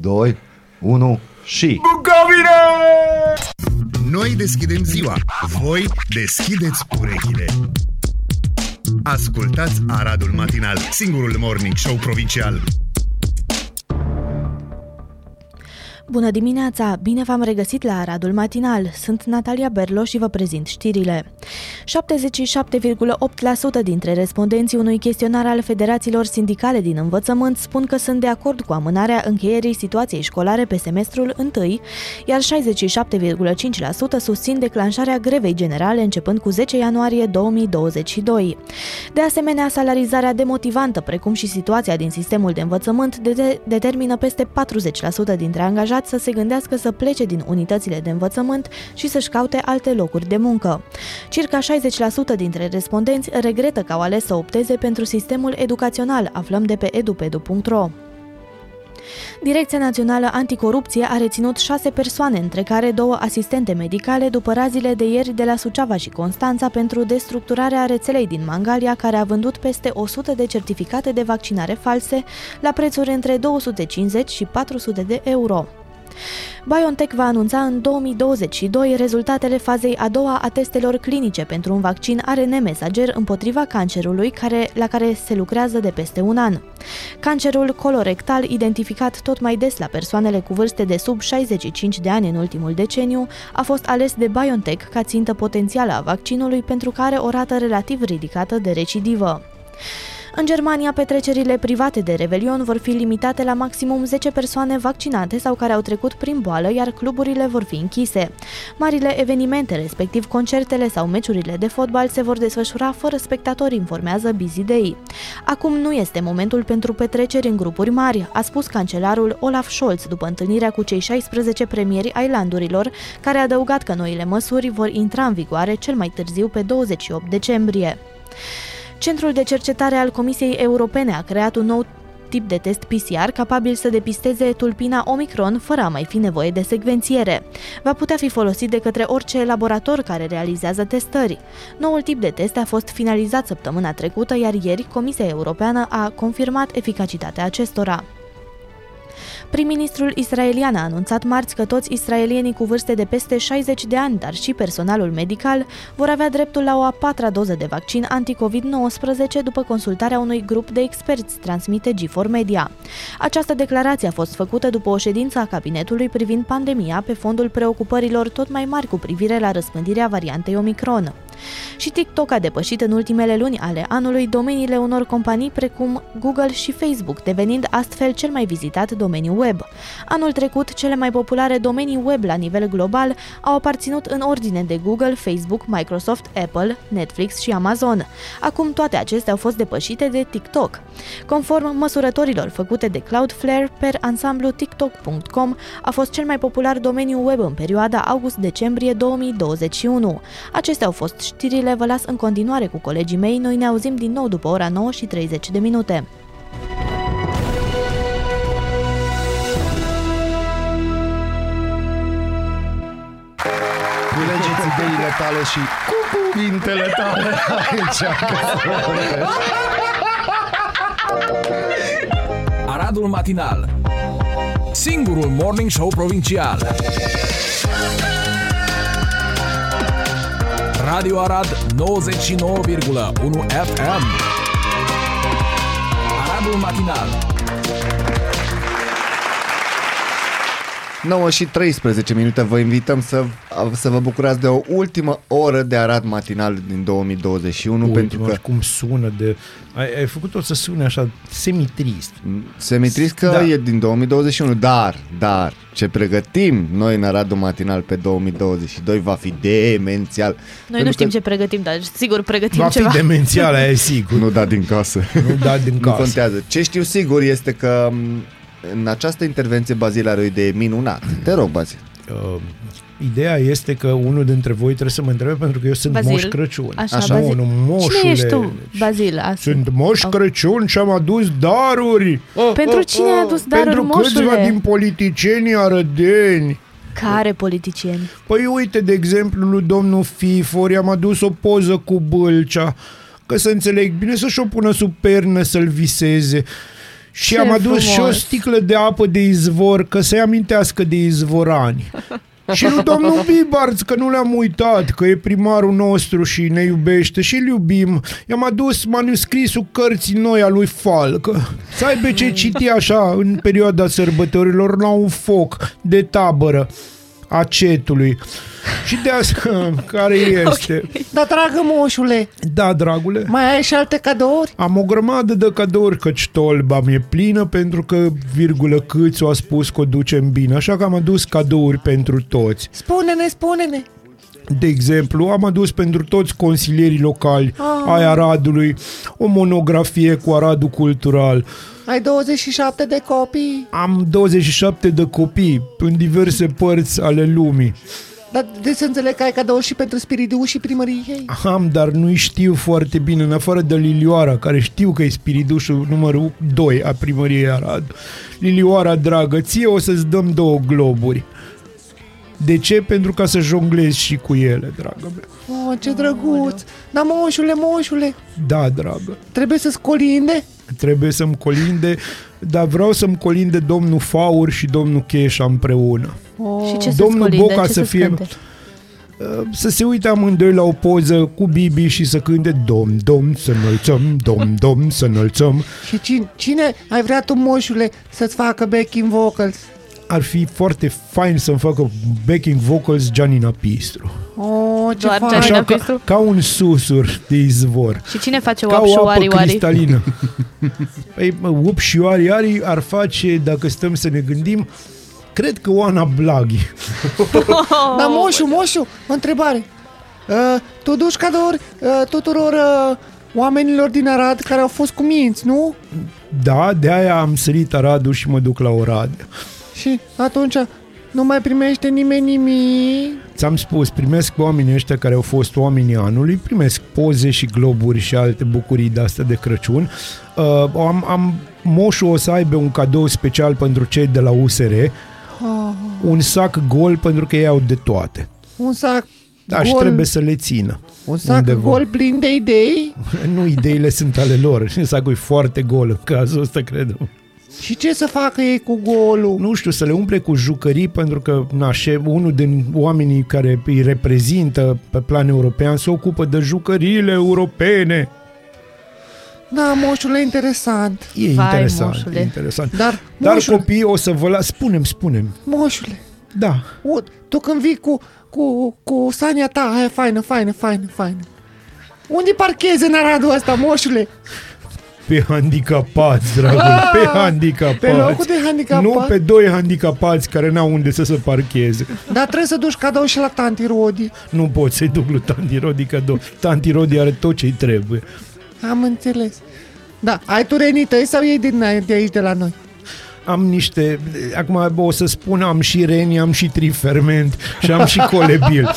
2, 1 și... Noi deschidem ziua, voi deschideți urechile. Ascultați Aradul Matinal, singurul morning show provincial. Bună dimineața! Bine v-am regăsit la Aradul Matinal. Sunt Natalia Berlo și vă prezint știrile. 77,8% dintre respondenții unui chestionar al federațiilor sindicale din învățământ spun că sunt de acord cu amânarea încheierii situației școlare pe semestrul întâi, iar 67,5% susțin declanșarea grevei generale începând cu 10 ianuarie 2022. De asemenea, salarizarea demotivantă, precum și situația din sistemul de învățământ, de- determină peste 40% dintre angajați să se gândească să plece din unitățile de învățământ și să-și caute alte locuri de muncă. Circa 60% dintre respondenți regretă că au ales să opteze pentru sistemul educațional, aflăm de pe edupedu.ro. Direcția Națională Anticorupție a reținut șase persoane, între care două asistente medicale, după razile de ieri de la Suceava și Constanța pentru destructurarea rețelei din Mangalia, care a vândut peste 100 de certificate de vaccinare false la prețuri între 250 și 400 de euro. BioNTech va anunța în 2022 rezultatele fazei a doua a testelor clinice pentru un vaccin ARN mesager împotriva cancerului care, la care se lucrează de peste un an. Cancerul colorectal, identificat tot mai des la persoanele cu vârste de sub 65 de ani în ultimul deceniu, a fost ales de BioNTech ca țintă potențială a vaccinului pentru că are o rată relativ ridicată de recidivă. În Germania, petrecerile private de Revelion vor fi limitate la maximum 10 persoane vaccinate sau care au trecut prin boală, iar cluburile vor fi închise. Marile evenimente, respectiv concertele sau meciurile de fotbal, se vor desfășura fără spectatori, informează Busy Day. Acum nu este momentul pentru petreceri în grupuri mari, a spus cancelarul Olaf Scholz după întâlnirea cu cei 16 premieri ai landurilor, care a adăugat că noile măsuri vor intra în vigoare cel mai târziu pe 28 decembrie. Centrul de cercetare al Comisiei Europene a creat un nou tip de test PCR capabil să depisteze tulpina Omicron fără a mai fi nevoie de secvențiere. Va putea fi folosit de către orice laborator care realizează testări. Noul tip de test a fost finalizat săptămâna trecută, iar ieri Comisia Europeană a confirmat eficacitatea acestora. Prim-ministrul israelian a anunțat marți că toți israelienii cu vârste de peste 60 de ani, dar și personalul medical, vor avea dreptul la o a patra doză de vaccin anti-COVID-19 după consultarea unui grup de experți, transmite G4 Media. Această declarație a fost făcută după o ședință a cabinetului privind pandemia pe fondul preocupărilor tot mai mari cu privire la răspândirea variantei Omicron. Și TikTok a depășit în ultimele luni ale anului domeniile unor companii precum Google și Facebook, devenind astfel cel mai vizitat domeniu web. Anul trecut, cele mai populare domenii web la nivel global au aparținut în ordine de Google, Facebook, Microsoft, Apple, Netflix și Amazon. Acum toate acestea au fost depășite de TikTok. Conform măsurătorilor făcute de Cloudflare, per ansamblu TikTok.com a fost cel mai popular domeniu web în perioada august-decembrie 2021. Acestea au fost știrile, vă las în continuare cu colegii mei, noi ne auzim din nou după ora 9 și 30 de minute. Culegeți ideile tale și cu cuvintele tale aici. Aradul Matinal Singurul Morning Show Provincial Radio Arad 99,1 FM Aradul Matinal 9 și 13 minute vă invităm să, să vă bucurați de o ultimă oră de Arad matinal din 2021 Uite, pentru mă, că și cum sună de... Ai, ai făcut-o să sune așa semi-trist. Semitrist că Da. e din 2021, dar, dar, ce pregătim noi în Aradul Matinal pe 2022 va fi demențial. Noi Pentru nu știm că ce pregătim, dar sigur pregătim Va ceva. fi demențial, aia e sigur. Nu da din casă. Nu da din Nu casă. contează. Ce știu sigur este că m, în această intervenție Bazil are o idee minunată. Te rog, Bazil. Uh, ideea este că unul dintre voi trebuie să mă întrebe pentru că eu sunt Bazil. Moș Crăciun. Așa, Așa. Bazil. Nu, nu, moșule. Cine ești tu, Bazil? Astăzi? Sunt Moș Crăciun și am adus daruri. Pentru cine ai adus daruri, Pentru câțiva moșule? din politicienii arădeni. Care politicieni? Păi uite, de exemplu, lui domnul Fifor i-am adus o poză cu Bâlcea, că să înțeleg bine, să-și o pună sub pernă să-l viseze. Și Ce am adus și o frumos. sticlă de apă de izvor, că să-i amintească de izvorani. <laughs> și lui domnul Bibarț, că nu le-am uitat, că e primarul nostru și ne iubește și îl iubim. I-am adus manuscrisul cărții noi a lui Falcă. Să aibă ce citi așa în perioada sărbătorilor la un foc de tabără a cetului. Și de asta, <laughs> care este? Da, dragă moșule, Da, dragule. mai ai și alte cadouri? Am o grămadă de cadouri, căci tolba mi-e plină pentru că, virgulă, câțu a spus că o ducem bine, așa că am adus cadouri pentru toți. Spune-ne, spune-ne. De exemplu, am adus pentru toți consilierii locali ai Aradului o monografie cu Aradul Cultural. Ai 27 de copii, Am 27 de copii în diverse părți ale lumii. Dar de să înțeleg că ai cadouri și pentru Spiridiu și primăriei. Am, dar nu știu foarte bine, în afară de Lilioara, care știu că e spiridușul numărul 2 a primăriei Arad. Lilioara, dragă, ție o să-ți dăm două globuri. De ce? Pentru ca să jonglezi și cu ele, dragă mea. Oh, ce drăguț! Dar moșule, moșule, Da, dragă. trebuie să-ți colinde? Trebuie să-mi colinde, dar vreau să-mi colinde domnul Faur și domnul Cheșa împreună. Oh. Și ce să Domnul scolinde? Boca ce să fie- cânte? Să se uite amândoi la o poză cu Bibi și să cânte Dom, dom, să înălțăm, dom, dom, să înălțăm. Și cine, cine ai vrea tu, moșule, să-ți facă backing vocals? Ar fi foarte fain să-mi facă backing vocals Gianina Pistru. Oh, ce Doar fain! Gianina Așa ca, Pistru? ca un susur de izvor. Și cine face Ca wap și o apă oari oari? cristalină. <laughs> Păi, mă, up și oari oari ar face, dacă stăm să ne gândim, cred că Oana Blaghi. <laughs> Dar moșu, moșu, o întrebare. Uh, tu duci cadouri uh, tuturor uh, oamenilor din Arad care au fost cu minți, nu? Da, de aia am sărit Aradul și mă duc la Oradea. Și atunci nu mai primește nimeni nimic. Ți-am spus, primesc pe oamenii ăștia care au fost oamenii anului, primesc poze și globuri și alte bucurii de-astea de Crăciun. Uh, am, am, moșul o să aibă un cadou special pentru cei de la USR, Oh, un sac gol pentru că ei au de toate. un sac Da, și gol, trebuie să le țină. un sac undeva. gol plin de idei. <laughs> Nu, ideile sunt ale lor. <laughs> Sacul e foarte gol în cazul ăsta, cred. Și ce să facă ei cu golul? Nu știu, să le umple cu jucării pentru că na, șef, unul din oamenii care îi reprezintă pe plan european se ocupă de jucăriile europene. Da, moșule, interesant. E Vai, interesant, moșule. e interesant. Dar, Dar moșule, copiii o să vă las... Spunem, spunem. moșule, Da. u, tu când vii cu, cu, cu sania ta, aia faină, faină, faină, faină, Unde parchezi în Aradul ăsta, moșule? Pe handicapați, dragul, pe handicapați. Pe locul de handicapat? Nu pe doi handicapați care n-au unde să se parcheze. Dar trebuie să duci cadou și la tanti Rodi. Nu poți să-i duc lui Tanti Rodi cadou. Tanti Rodi are tot ce-i trebuie. Am înțeles. Da, ai tu renii tăi sau ei din de aici de la noi? Am niște, acum o să spun, am și reni, am și triferment și am și colebil. <laughs>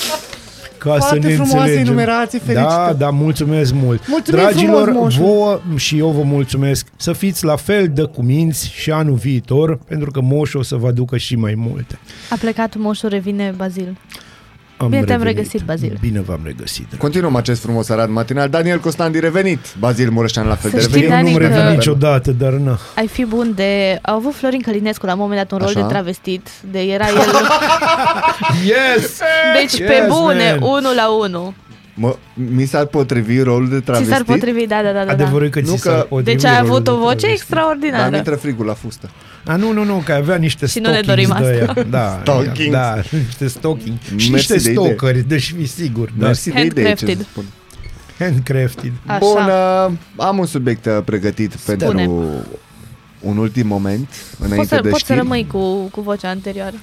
Ca Foarte să ne frumoase înțelegem. enumerații, Da, felicitări. da, mulțumesc mult. Mulțumim Dragilor, frumos, moșule. vouă și eu vă mulțumesc să fiți la fel de cuminți și anul viitor, pentru că moșul o să vă aducă și mai multe. A plecat moșul, revine Bazil. Am Bine te-am revenit. regăsit, Bazil. Bine v-am regăsit. drag. Continuăm acest frumos arat matinal. Daniel Costandi revenit. Bazil Mureșan la fel Să de știi, revenit. Eu nu-mi Dani, că- revin niciodată, dar na. Ai fi bun de... A avut Florin Călinescu la un moment dat un rol Așa. de travestit, de era el... <laughs> Yes! Deci pe Yes, bune, man. unul la unul. Mă, mi s-ar potrivi rolul de Ți travestit. s-ar potrivi, da, da, da. da. Adevărul e că Nu ți că- s-ar potrivi Deci ai rolul avut de o voce travesti. Dar extraordinară. mi intră frigul la fustă. A, nu, nu, nu, că avea niște Și nu ne stockings dorim de asta. aia. Da, <laughs> Stockings. da, niște stocking. Și Mersi niște de idee. stocări, deci fi sigur. Da. Mersi de idee ce să Handcrafted. spun. Handcrafted. Așa. Bun, uh, am un subiect uh, pregătit Spune. pentru un ultim moment, înainte Poți să, de poți să știri. rămâi cu, cu vocea anterioară.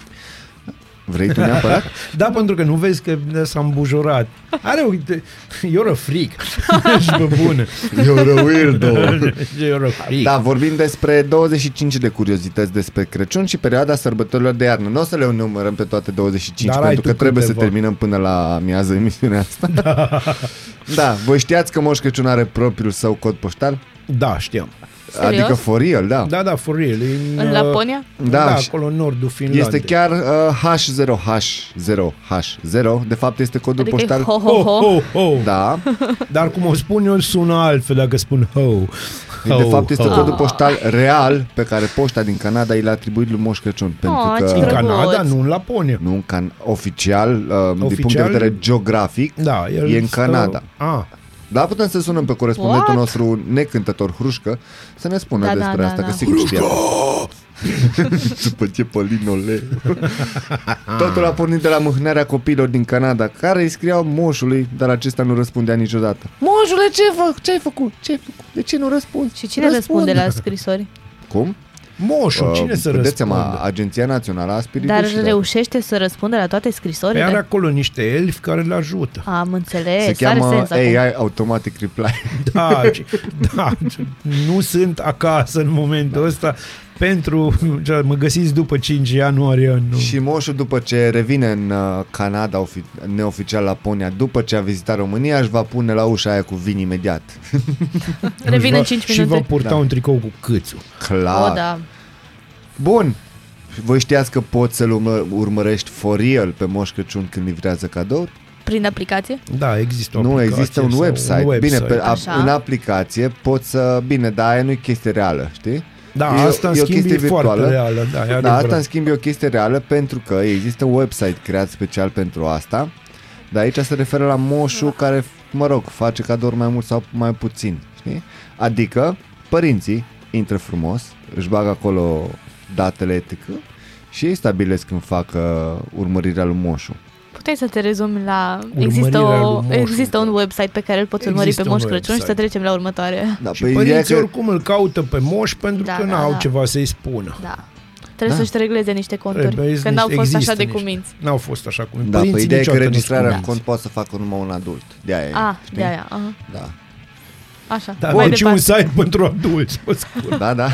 Vrei tu neapărat? <laughs> Da, pentru că nu vezi că s-a îmbujorat. Are, uite, you're a freak. Ești pe bună. You're a weirdo. You're a freak. Da, vorbim despre 25 de curiozități despre Crăciun și perioada sărbătorilor de iarnă. Nu o să le numărăm pe toate 25, Dar ai pentru tu că trebuie câteva. să terminăm până la miază emisiunea asta. Da. <laughs> da, voi știați că Moș Crăciun are propriul său cod poștal? Da, știam. Serios? Adică for real, da. Da, da, for real. În, În uh, Laponia? Da, Da, și- acolo în nordul Finlandei. Este chiar uh, H0H0H0. De fapt este codul Adică e poștal. ho, ho, Ho, ho. ho, ho. Da, <laughs> Dar cum o spun eu, sună altfel dacă spun ho. de fapt este ho. codul poștal real pe care poșta din Canada i l-a atribuit lui Moș Crăciun. Pentru Oh, ce că În drăguț. Canada, nu în Laponia. nu în can- oficial, uh, din punct de Oficial? vedere geografic, Da, el e în stă- Canada. Ah, Da, putem să sunăm pe corespondentul What? nostru necântător Hrușcă să ne spună Da, da, despre da, asta, da. că sigur știa. <laughs> <laughs> După ce Pălinole. Totul a pornit de la mâhnarea copiilor din Canada, care îi scriau moșului, dar acesta nu răspundea niciodată. Moșule, ce, fă? ce ai făcut? Ce ai făcut? De ce nu răspunzi? Și cine răspunde la scrisori? Cum? Moșul, cine Uh, să vedeți răspundă? seama, Agenția Națională a Spiritului Dar și de- reușește să răspundă la toate Păi scrisorile? are acolo niște elfi care le ajută. Am înțeles, Se are cheamă sens acum. AI Automatic Reply. Da, ci- da, nu sunt acasă în momentul ăsta pentru, mă găsiți după 5 ianuarie. Nu. Și moșul după ce revine în uh, Canada ofi- neoficial Laponia, după ce a vizitat România, își va pune la ușa aia cu vin imediat. <laughs> Revine în Și va- 5 Și va minute. purta Da. un tricou cu câțul. Clar. O, da. Bun. Voi știați că poți să-l urmă- urmărești for real pe Moș Crăciun când livrează cadouri? Prin aplicație? Da, există o Nu, aplicație există un sau website. Bine, pe, a, Așa. în aplicație poți să... Bine, dar aia nu e chestie reală, știi? Da, E o- asta în e o schimb e chestie foarte virtuală. reală. Da, e Da, adevărat. asta în schimb e o chestie reală pentru că există un website creat special pentru asta, dar aici se referă la moșul care, mă rog, face cadouri mai mult sau mai puțin, știi? Adică părinții intră frumos, își bagă acolo datele etică și ei stabilesc când fac uh, urmărirea lui moșul. Puteai să te rezumi la... Urmărirea Există, o, lui Moșu. există un website pe care îl poți urmări Există pe un Moș Crăciun și să website. trecem la următoare. Da, Și păi ideea e părinții că oricum îl caută pe moș pentru Da, că da, n-au da. ceva să-i spună. Da. Trebuie Da. să-și regleze niște conturi. Trebuie Că niște- n-au fost așa există de niște- cuminți. N-au fost așa cum da, păi ideea e că niciodată nu registrarea în sunt cont poate să facă numai un adult. De aia e, Ah, știi? de aia. Aha. Da. Așa. Da, Mai deci un departe. site pentru adulți, pe scurt. Da, da.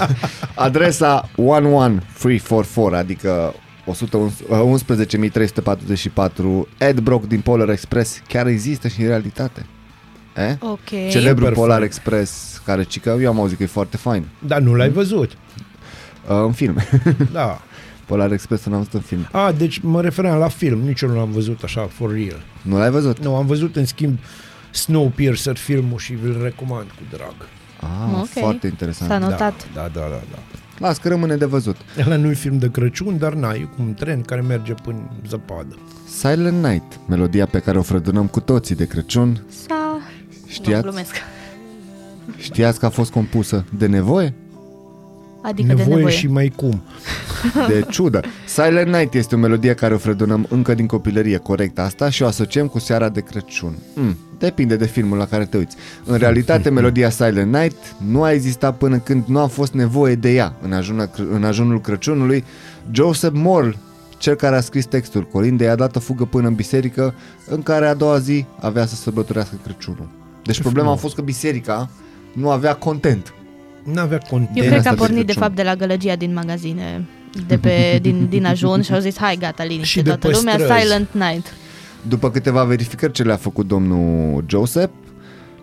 Adresa <laughs> 11344, adică 11344 Adbrock din Polar Express chiar există și în realitate. Eh? Ok. Celebrul Super Polar fain. Express, care cică, eu am auzit că e foarte fain. Dar nu l-ai văzut. Uh, în film. <laughs> Da. Polar Express nu am văzut în film. A, deci mă refeream la film, nici eu nu l-am văzut așa, for real. Nu l-ai văzut? Nu, am văzut în schimb Snowpiercer filmul și vi-l recomand cu drag. Ah, Ok. foarte interesant. S-a notat. Da, da, da, da. da. Las că rămâne de văzut. Ăla nu e film de Crăciun, dar na, e cu un tren care merge până în zăpadă. Silent Night, melodia pe care o frădunăm cu toții de Crăciun. S-a... Nu, Știați, glumesc. știați că a fost compusă de nevoie? Adică nevoie, de nevoie. și mai cum. De ciudă. Silent Night este o melodie care o fredonăm încă din copilărie, corect asta, și o asociem cu seara de Crăciun. Mm, depinde de filmul la care te uiți. În realitate, <laughs> melodia Silent Night nu a existat până când nu a fost nevoie de ea. În, ajunul, în ajunul Crăciunului, Joseph Moore, cel care a scris textul colindei, a dat o fugă până în biserică, în care a doua zi avea să sărbătorească Crăciunul. Deci problema a fost că biserica nu avea content. N-avea content. Eu cred că asta a de pornit de Crăciun. fapt de la gălăgia din magazine de pe, din, din ajun și au zis hai gata, liniște Și de toată pe lumea, străzi. Silent Night. După câteva verificări ce le-a făcut domnul Joseph,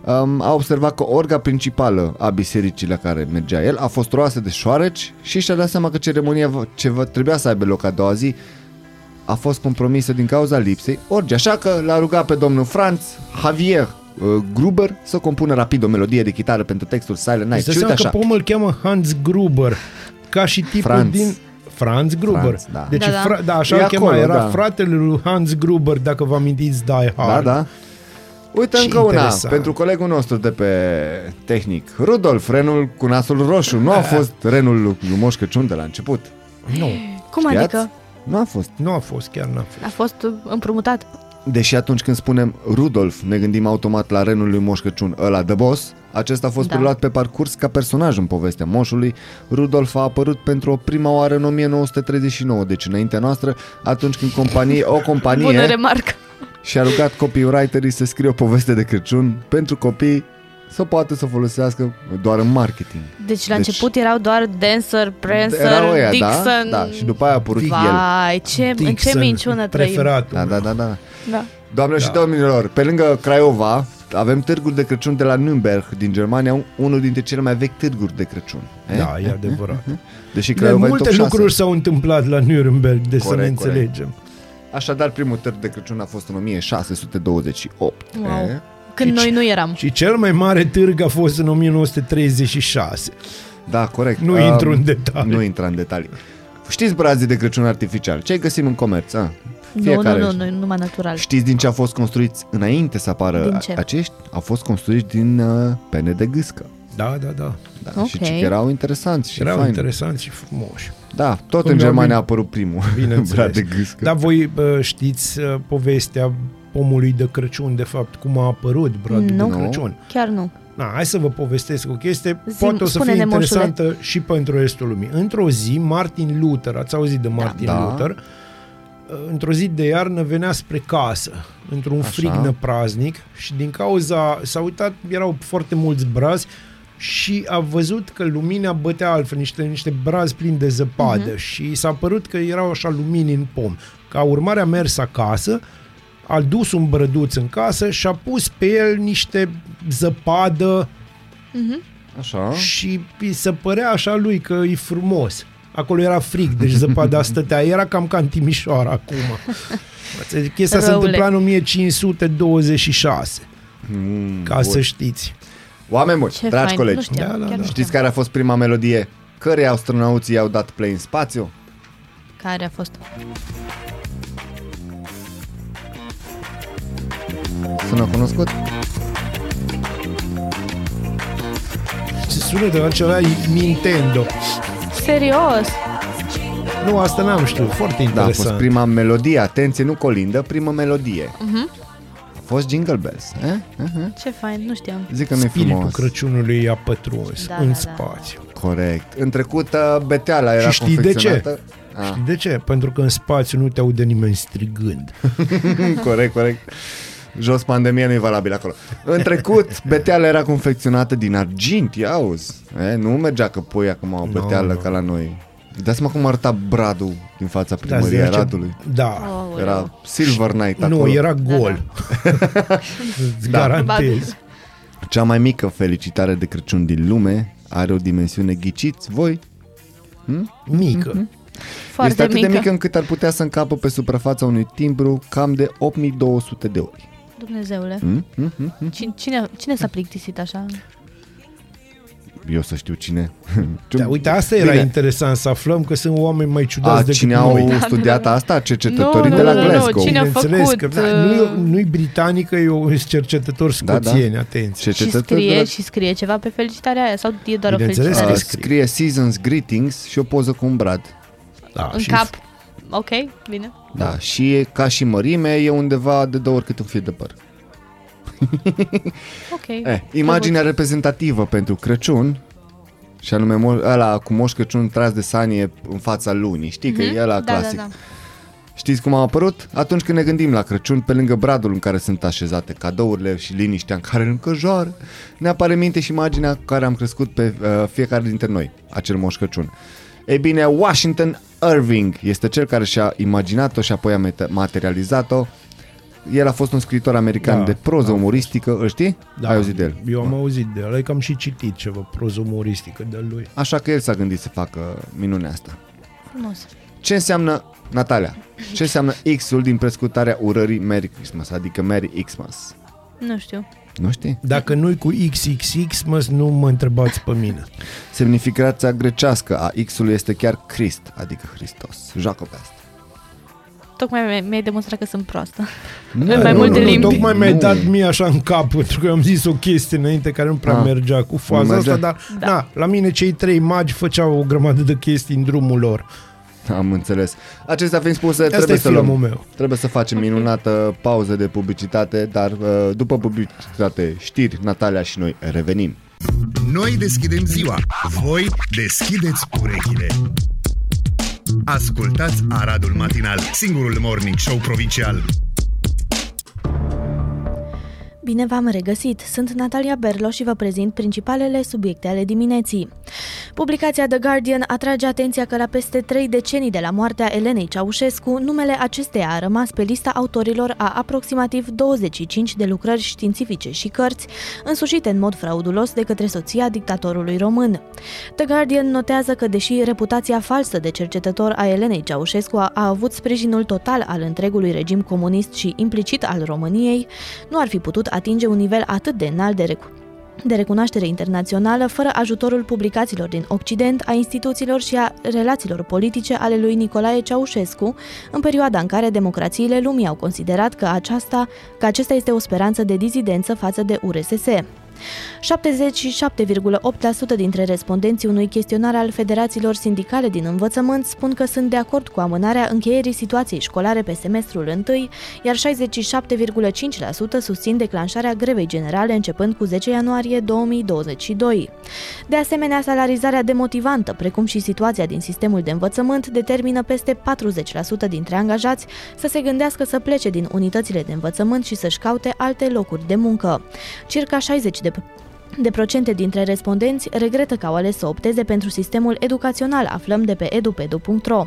um, a observat că orga principală a bisericii la care mergea el a fost roasă de șoareci și și-a dat seama că ceremonia v- ce vă trebuia să aibă loc a doua zi a fost compromisă din cauza lipsei orgii, așa că l-a rugat pe domnul Franz Javier uh, Gruber să compună rapid o melodie de chitară pentru textul Silent Night. Îți Și dai uite seama că așa, pomul îl cheamă Hans Gruber, ca și tipul Franz. din... Franz Gruber. Franz, da. Deci, Da, da. Fra... da așa E îl chema, acolo, era da. fratele lui Hans Gruber, dacă vă amintiți Die da, Hard. da. Uite Ce încă una interesant. pentru colegul nostru de pe tehnic. Rudolf, renul cu nasul roșu, nu a fost renul lui lui Moș Crăciun de la început. Nu, Cum Știați? adică? Nu a fost. nu a fost, chiar n-a fost. A fost împrumutat. Deși atunci când spunem Rudolf, ne gândim automat la renul lui Moș Crăciun, ăla de boss, acesta a fost Da. preluat pe parcurs ca personaj în povestea moșului. Rudolf a apărut pentru o prima oară în 1939, deci înaintea noastră, atunci când companie, o Bună companie remarcă. și-a rugat copywriterii să scrie o poveste de Crăciun pentru copii să poată să folosească doar în marketing. Deci la Deci- început erau doar Dancer, Prancer, Erau ăia, Dixon. da? Da, și după aia a apărut el. Vai, ce, în ce Dixon, minciună trăim. preferatul. Da, da, da, da. Da. Doamnelor și domnilor, pe lângă Craiova, avem târguri de Crăciun de la Nürnberg din Germania, unul dintre cele mai vechi târguri de Crăciun. Eh? Da, e adevărat. <laughs> Deși De Craiova e multe top 6. lucruri s-au întâmplat la Nuremberg, de să ne Corect, corect. înțelegem. Așadar, primul târg de Crăciun a fost în 1628. Wow. eh? Când Și- noi nu eram. Și cel mai mare târg a fost în 1936. Da, corect. Nu Um, intru în detalii. Nu intră în detalii. Știți brazii de Crăciun artificial? Ce găsim în comerț? A? Nu, Fiecare. nu, nu, nu, numai natural. Știți din ce au fost construiți înainte să apară Din ce? acești? Au fost construiți din uh, pene de gâscă. Da, da, da. Da, Și Ok. ci că erau interesanți și Erau faini. interesanți și frumoși. Da, tot Cum în mi-au Germania venit- a apărut primul <laughs> Bineînțeles. brad de gâscă. Dar voi bă, știți uh, povestea pomului de Crăciun, de fapt, cum a apărut bradul Nu. de Crăciun. Chiar nu. Na, hai să vă povestesc o chestie, Zi- poate o să fie spune-ne, moșule. interesantă și pentru restul lumii. Într-o zi, Martin Luther, ați auzit de Martin Da. Luther, uh, într-o zi de iarnă venea spre casă, într-un Așa. frig năpraznic și din cauza, s-a uitat, erau foarte mulți brazi și a văzut că lumina bătea altfel, niște, niște brazi plini de zăpadă uh-huh. și s-a părut că erau așa lumini în pom. Ca urmare a mers acasă, a dus un brăduț în casă și a pus pe el niște zăpadă Așa. și îi se părea așa lui că e frumos. Acolo era frig, deci zăpada <laughs> stătea. Era cam ca în Timișoara acum. Chestia se Răule. întâmpla în 1526, Mm, ca bun. să știți. Oameni buni, Ce dragi fain. colegi, Nu știam, Da, da, chiar da. nu știți știam. care a fost prima melodie care astronauții i-au dat play în spațiu? Care a fost? Sună cunoscut? Se sună de altceva e Nintendo. Serios? Nu, asta n-am știut. Foarte Da, a interesant. fost prima melodie, atenție, nu colindă, prima melodie. A fost Jingle Bells. Eh? Uh-huh. Ce fain, nu știam. Zic că nu-i Spiritul frumos. Crăciunului a pătruns Da, în da, da. spațiu. Corect. În trecut, uh, beteala era Și știi de ce? confecționată. Ah, Știi de ce? Pentru că în spațiu nu te aude nimeni strigând. <laughs> corect, corect. Jos pandemia nu e valabil acolo. În trecut, <laughs> beteala era confecționată din argint, ia auzi. E, nu mergea că pui acum o Nu, beteală nu. ca la noi. Dați seama cum arăta bradul din fața primăriei zice- Aradului. Da. Aoleu. Era Silver Night Nu, acolo. era gol. Îți Da. garantez. Cea mai mică felicitare de Crăciun din lume are o dimensiune ghiciți voi? Mică. Foarte este atât mică. de mică încât ar putea să încapă pe suprafața unui timbru cam de 8200 de ori. Dumnezeule. Mm? Mm? Mm? Mm? Cine, cine, cine s-a plictisit așa? Eu să știu cine. <laughs> Da, uite, asta era Bine. interesant să aflăm că sunt oameni mai ciudați A, decât cine au noi. <laughs> studiat asta? Cercetătorii Nu, de la nu, nu, nu, Glasgow. cine a Bineînțeles făcut, că, da, uh, nu, e- nu-i britanică, e o cercetător Da, da. scoțieni, atenție. Și Cercetători de scrie, la... și scrie ceva pe felicitarea aia sau e doar o Bineînțeles felicitare? Uh, că scrie Seasons Greetings și o poză cu un brad. Da, în și cap. Ok, bine. Da, și e, ca și mărime e undeva de două ori cât un fir de păr. <laughs> Ok. Eh, imaginea reprezentativă pentru Crăciun și anume mo- ăla cu Moș Crăciun tras de sanie în fața lunii. Știi că e ăla da, clasic. da, da. Știți cum a apărut? Atunci când ne gândim la Crăciun, pe lângă bradul în care sunt așezate cadourile și liniștea în care încă joară, ne apare în minte și imaginea cu care am crescut pe uh, fiecare dintre noi, acel Moș Crăciun. Ei bine, Washington Irving este cel care și-a imaginat-o și apoi a meta- materializat-o. El a fost un scriitor american Da, de proză umoristica, îl știi? Da, Ai auzit de el? Eu am auzit de el, că am și citit ceva proză umoristică de lui. Așa că el s-a gândit să facă minunea asta. Frumos. Ce înseamnă, Natalia, ce înseamnă X-ul din prescutarea urării Merry Christmas, adică Merry Xmas? Nu știu. Nu știi? Dacă nu-i cu XXX, mă, nu mă întrebați pe mine. Semnificația grecească a X-ului este chiar Christ, adică Hristos. Joacă pe asta. Tocmai mi- mi-ai demonstrat că sunt proastă. Nu, În mai nu, multe nu, limbi. Tocmai mi-ai Nu. dat mie așa în cap, <laughs> pentru că eu am zis o chestie înainte care nu prea Ah, mergea cu nu faza mergea? asta, dar Da. da. Na, la mine cei trei magi făceau o grămadă de chestii în drumul lor. Am înțeles. Acestea fiind spuse, Asta trebuie e să, filmul luăm, meu. trebuie să facem minunată pauză de publicitate, dar uh, după publicitate, știri, Natalia și noi revenim. Noi deschidem ziua, voi deschideți urechile. Ascultați Aradul Matinal, singurul morning show provincial. Bine v-am regăsit! Sunt Natalia Berlo și vă prezint principalele subiecte ale dimineții. Publicația The Guardian atrage atenția că la peste trei decenii de la moartea Elenei Ceaușescu, numele acesteia a rămas pe lista autorilor a aproximativ 25 de lucrări științifice și cărți, însușite în mod fraudulos de către soția dictatorului român. The Guardian notează că, deși reputația falsă de cercetător a Elenei Ceaușescu a, a avut sprijinul total al întregului regim comunist și implicit al României, nu ar fi putut atinge un nivel atât de înalt de rec- de recunoaștere internațională fără ajutorul publicațiilor din Occident, a instituțiilor și a relațiilor politice ale lui Nicolae Ceaușescu, în perioada în care democrațiile lumii au considerat că, aceasta, că acesta este o speranță de dizidență față de URSS. 77,8% dintre respondenții unui chestionar al federațiilor sindicale din învățământ spun că sunt de acord cu amânarea încheierii situației școlare pe semestrul întâi, iar 67,5% susțin declanșarea grevei generale începând cu 10 ianuarie 2022. De asemenea, salarizarea demotivantă, precum și situația din sistemul de învățământ, determină peste 40% dintre angajați să se gândească să plece din unitățile de învățământ și să-și caute alte locuri de muncă. Circa 60 de de procente dintre respondenți regretă că au ales să opteze pentru sistemul educațional, aflăm de pe edupedu.ro.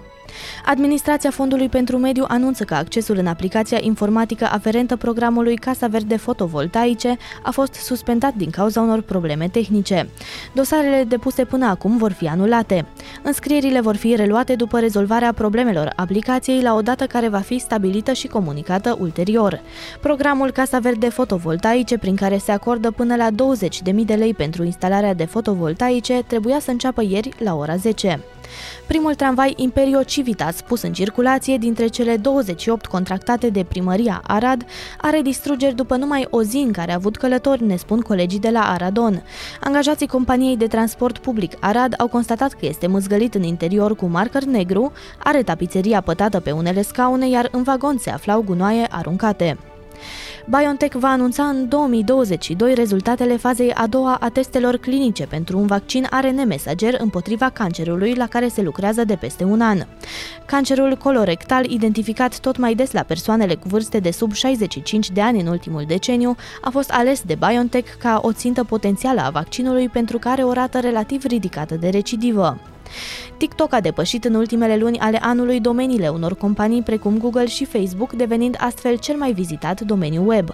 Administrația Fondului pentru Mediu anunță că accesul în aplicația informatică aferentă programului Casa Verde Fotovoltaice a fost suspendat din cauza unor probleme tehnice. Dosarele depuse până acum vor fi anulate. Înscrierile vor fi reluate după rezolvarea problemelor aplicației la o dată care va fi stabilită și comunicată ulterior. Programul Casa Verde Fotovoltaice, prin care se acordă până la 20.000 de lei pentru instalarea de fotovoltaice, trebuia să înceapă ieri la ora 10. Primul tramvai Imperio Civitas pus în circulație dintre cele 28 contractate de primăria Arad are distrugeri după numai o zi în care a avut călători, ne spun colegii de la Aradon. Angajații companiei de transport public Arad au constatat că este mâzgălit în interior cu marker negru, are tapiseria pătată pe unele scaune, iar în vagon se aflau gunoaie aruncate. BioNTech va anunța în 2022 rezultatele fazei a doua a testelor clinice pentru un vaccin ARN mesager împotriva cancerului la care se lucrează de peste un an. Cancerul colorectal, identificat tot mai des la persoanele cu vârste de sub 65 de ani în ultimul deceniu, a fost ales de BioNTech ca o țintă potențială a vaccinului pentru că are o rată relativ ridicată de recidivă. TikTok a depășit în ultimele luni ale anului domeniile unor companii precum Google și Facebook, devenind astfel cel mai vizitat domeniu web.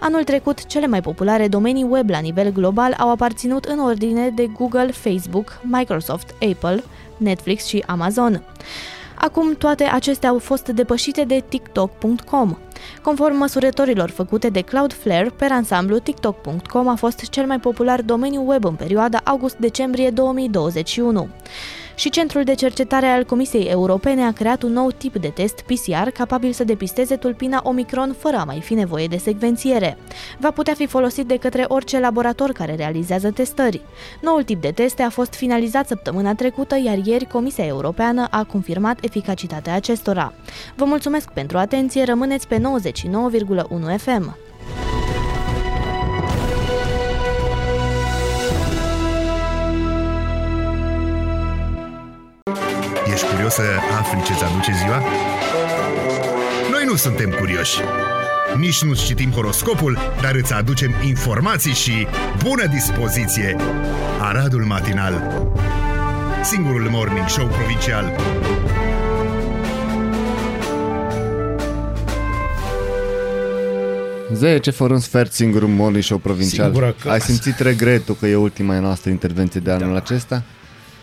Anul trecut, cele mai populare domenii web la nivel global au aparținut în ordine de Google, Facebook, Microsoft, Apple, Netflix și Amazon. Acum toate acestea au fost depășite de TikTok.com. Conform măsurătorilor făcute de Cloudflare, per ansamblu, TikTok.com a fost cel mai popular domeniu web în perioada august-decembrie 2021. Și Centrul de Cercetare al Comisiei Europene a creat un nou tip de test PCR capabil să depisteze tulpina Omicron fără a mai fi nevoie de secvențiere. Va putea fi folosit de către orice laborator care realizează testări. Noul tip de teste a fost finalizat săptămâna trecută, iar ieri Comisia Europeană a confirmat eficacitatea acestora. Vă mulțumesc pentru atenție, rămâneți pe 99,1 FM. Ești curios să afli ce-ți aduce ziua? Noi nu suntem curioși. Nici nu citim horoscopul, dar îți aducem informații și bună dispoziție. Aradul Matinal Singurul morning show provincial Zece fără un sfert singurul morning show provincial. Singura casă. Ai simțit regretul că e ultima noastră intervenție de anul acesta?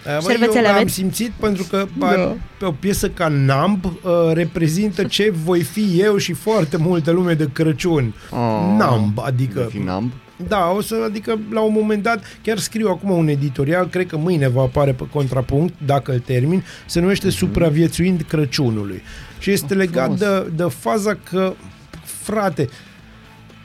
Uh, Bă, Șervețele eu am aveți? simțit pentru că da. pe o piesă ca Numb uh, reprezintă ce voi fi eu și foarte multă lume de Crăciun. Oh. Numb, adică... Fi numb? Da, o să, adică la un moment dat, chiar scriu acum un editorial, cred că mâine va apare pe contrapunct, dacă îl termin, se numește Mhm. Supraviețuind Crăciunului. Și este legat frumos. de, de faza că, frate,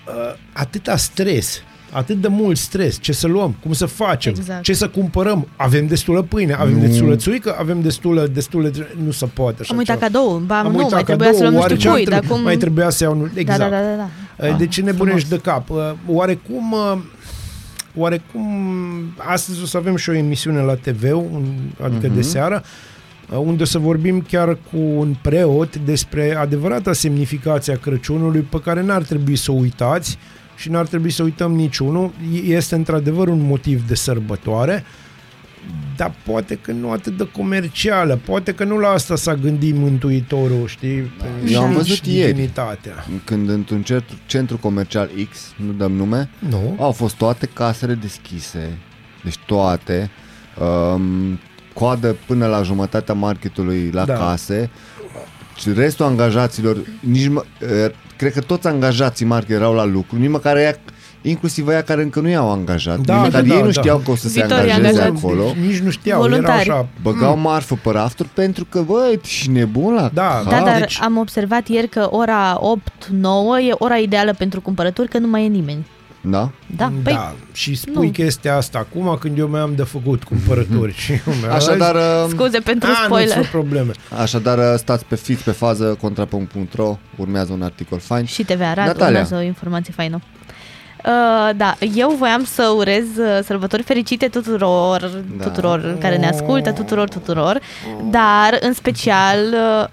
uh, atâta stres, atât de mult stres, ce să luăm, cum să facem, Exact. ce să cumpărăm, avem destulă pâine, avem destulă țuică, avem destulă, destulă, nu se poate așa Am uitat ceva. cadou, ba Am nu, uitat mai trebuia cadou, să luăm nu oare știu ce cui, ar dar trebui- cum... Mai trebuia să iau... nu- Exact. Da, da, da, da, da. Uh, De ce nebunești frumos. de cap? Uh, Oarecum, uh, oarecum astăzi o să avem și o emisiune la TV, un, adică de seară, uh, unde o să vorbim chiar cu un preot despre adevărata semnificație a Crăciunului pe care n-ar trebui să o uitați și n-ar trebui să uităm niciunul. Este într-adevăr un motiv de sărbătoare, dar poate că nu atât de comercială, poate că nu la asta s-a gândit Mântuitorul, știi? Eu am Și văzut ieri. divinitatea. Când într-un centru, centru comercial X, nu dăm nume, Nu? au fost toate casele deschise, deci toate, um, coadă până la jumătatea marketului la Da. da. case, și restul angajaților, nici mă, eh, cred că toți angajații market erau la lucru, nici măcar ea, inclusiv aia care încă nu i-au angajat, Da, nici măcar da, ei nu da. știau că o să se Viitorii angajeze angajați. acolo. Nici nu știau, Voluntari. erau așa... Băgau marfă pe rafturi pentru că, băi, și nebun la Da, Da, cap. dar deci- am observat ieri că ora 8-9 e ora ideală pentru cumpărături, că nu mai e nimeni. Da? Da, păi da, și spui nu. chestia asta acum când eu mai am de făcut cumpărături. <laughs> și eu mi-am Așadar, uh, scuze pentru a, nu spoiler. sunt probleme. așadar uh, stați pe fix pe fază contrapunct.ro, urmează un articol fain. Și TV Arad Natalia. urmează o informație faină. Uh, da, eu voiam să urez uh, sărbători fericite tuturor, Da. da. tuturor care ne ascultă, tuturor, tuturor, dar în special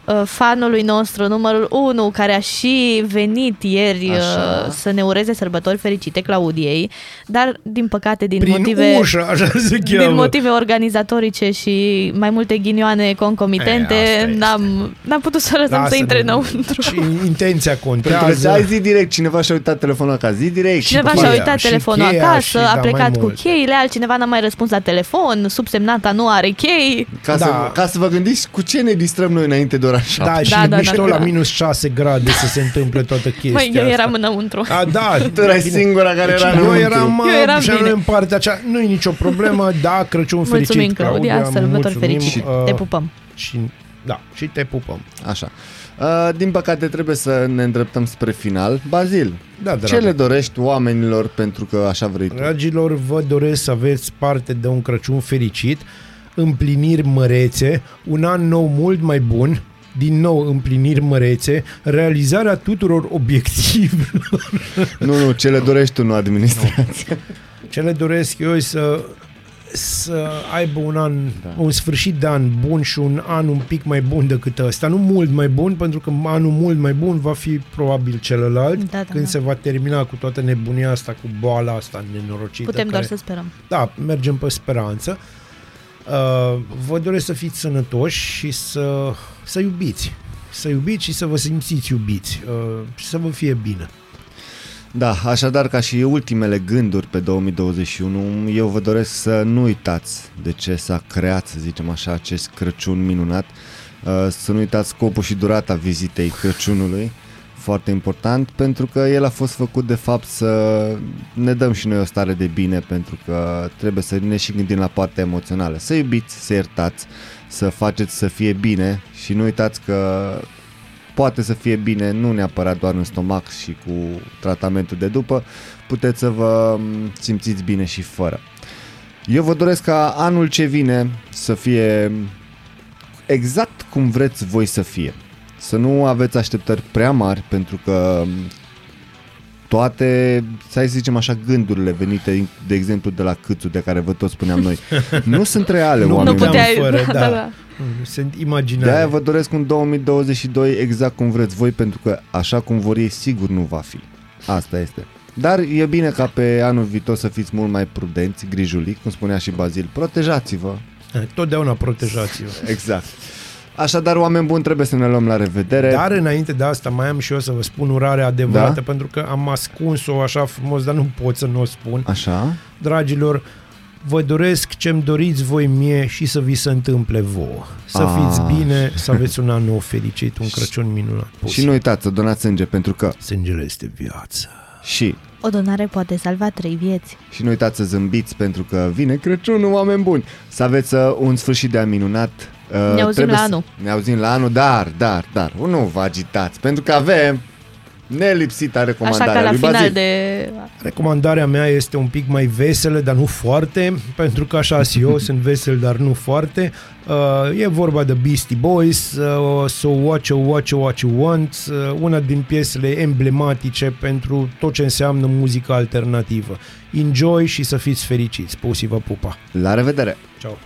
uh, uh, fanului nostru numărul 1 care a și venit ieri Așa. uh, să ne ureze sărbători fericite Claudiei, dar din păcate din Prin motive ușă, așa se cheamă. din motive organizatorice și mai multe ghinioane concomitente, E, asta n-am, n-am putut să lăsăm Lasă, să intre nu. înăuntru. Și intenția Pentru că contează. ai zi direct, cineva și-a uitat telefonul acasă, zi direct. Cineva cheia, și-a uitat și telefonul cheia acasă, și, a da, mai plecat cu mult. cheile, altcineva n-a mai răspuns la telefon, subsemnata nu are chei. Ca, Da. să, ca să vă gândiți cu ce ne distrăm noi înainte de ora 7. Da, și Da, da, da, mișto da, la da. minus 6 grade să se întâmple toată chestia Măi, eu asta. eram înăuntru. A, da, <laughs> Tu erai bine. singura care era Deci eu înăuntru. eram, Eu eram și bine. în partea aceea, nu e nicio problemă, da, Crăciun fericit, Mulțumim, Claudia, sărbători mulțumim, fericite. uh, Te pupăm. Și, da, și te pupăm. Așa. Uh, din păcate trebuie să ne îndreptăm spre final. Bazil, Da, dragă. ce le dorești oamenilor pentru că așa vrei tu? Dragilor, vă doresc să aveți parte de un Crăciun fericit, împliniri mărețe, un an nou mult mai bun, din nou împliniri mărețe, realizarea tuturor obiectivelor. Nu, nu, ce le dorești tu, nu administrația. Ce le doresc eu e să să aibă un an, da. un sfârșit de an bun și un an un pic mai bun decât ăsta. Nu mult mai bun, pentru că anul mult mai bun va fi probabil celălalt, Da, da, când da. se va termina cu toată nebunia asta, cu boala asta nenorocită. Putem doar care... să sperăm. Da, mergem pe speranță. Uh, vă doresc să fiți sănătoși și să, să iubiți. Să iubiți și să vă simțiți iubiți uh, și să vă fie bine. Da, așadar ca și ultimele gânduri pe 2021, eu vă doresc să nu uitați de ce s-a creat, să zicem așa, acest Crăciun minunat, Uh, să nu uitați scopul și durata vizitei Crăciunului, foarte important pentru că el a fost făcut de fapt să ne dăm și noi o stare de bine pentru că trebuie să ne și gândim la partea emoțională. Să iubiți, să iertați, să faceți să fie bine și nu uitați că poate să fie bine nu neapărat doar în stomac și cu tratamentul de după, puteți să vă m, simțiți bine și fără. Eu vă doresc ca anul ce vine să fie exact cum vreți voi să fie. Să nu aveți așteptări prea mari pentru că m, toate, să zicem așa, gândurile venite, de exemplu, de la Câțu, de care vă tot spuneam noi, <laughs> nu sunt reale, Nu oameni. puteam puteai- fără, <laughs> da, da. da. Sunt De imaginare. aia vă doresc un 2022 exact cum vreți voi, pentru că așa cum vor ei, sigur nu va fi. Asta este. Dar e bine ca pe anul viitor să fiți mult mai prudenți, grijulic, cum spunea și Bazil. Protejați-vă. Totdeauna protejați-vă. <laughs> Exact. Așadar, oameni buni, trebuie să ne luăm la revedere. Dar înainte de asta mai am și eu să vă spun urarea adevărată Da? pentru că am ascuns-o așa frumos, dar nu pot să nu o spun. Așa? Dragilor, vă doresc ce-mi doriți voi mie și să vi se întâmple vouă. Să Ah. fiți bine, să aveți un an nou fericit, un Crăciun minunat. Și nu uitați să donați sânge, pentru că... Sângele este viață. Și... O donare poate salva trei vieți. Și nu uitați să zâmbiți, pentru că vine Crăciunul, oameni buni. Să aveți uh, un sfârșit de an minunat. Uh, Ne auzim trebuie la să- anul. Ne auzim la anul, dar, dar, dar, nu vă agitați, pentru că avem nelipsita Așa recomandarea ca la lui final Bazil. de... Recomandarea mea este un pic mai veselă, dar nu foarte, pentru că așa și eu <laughs> sunt vesel, dar nu foarte. Uh, e vorba de Beastie Boys, uh, So What You What You What You Want, uh, una din piesele emblematice pentru tot ce înseamnă muzică alternativă. Enjoy și să fiți fericiți. Pusi vă pupa! La revedere! Ciao!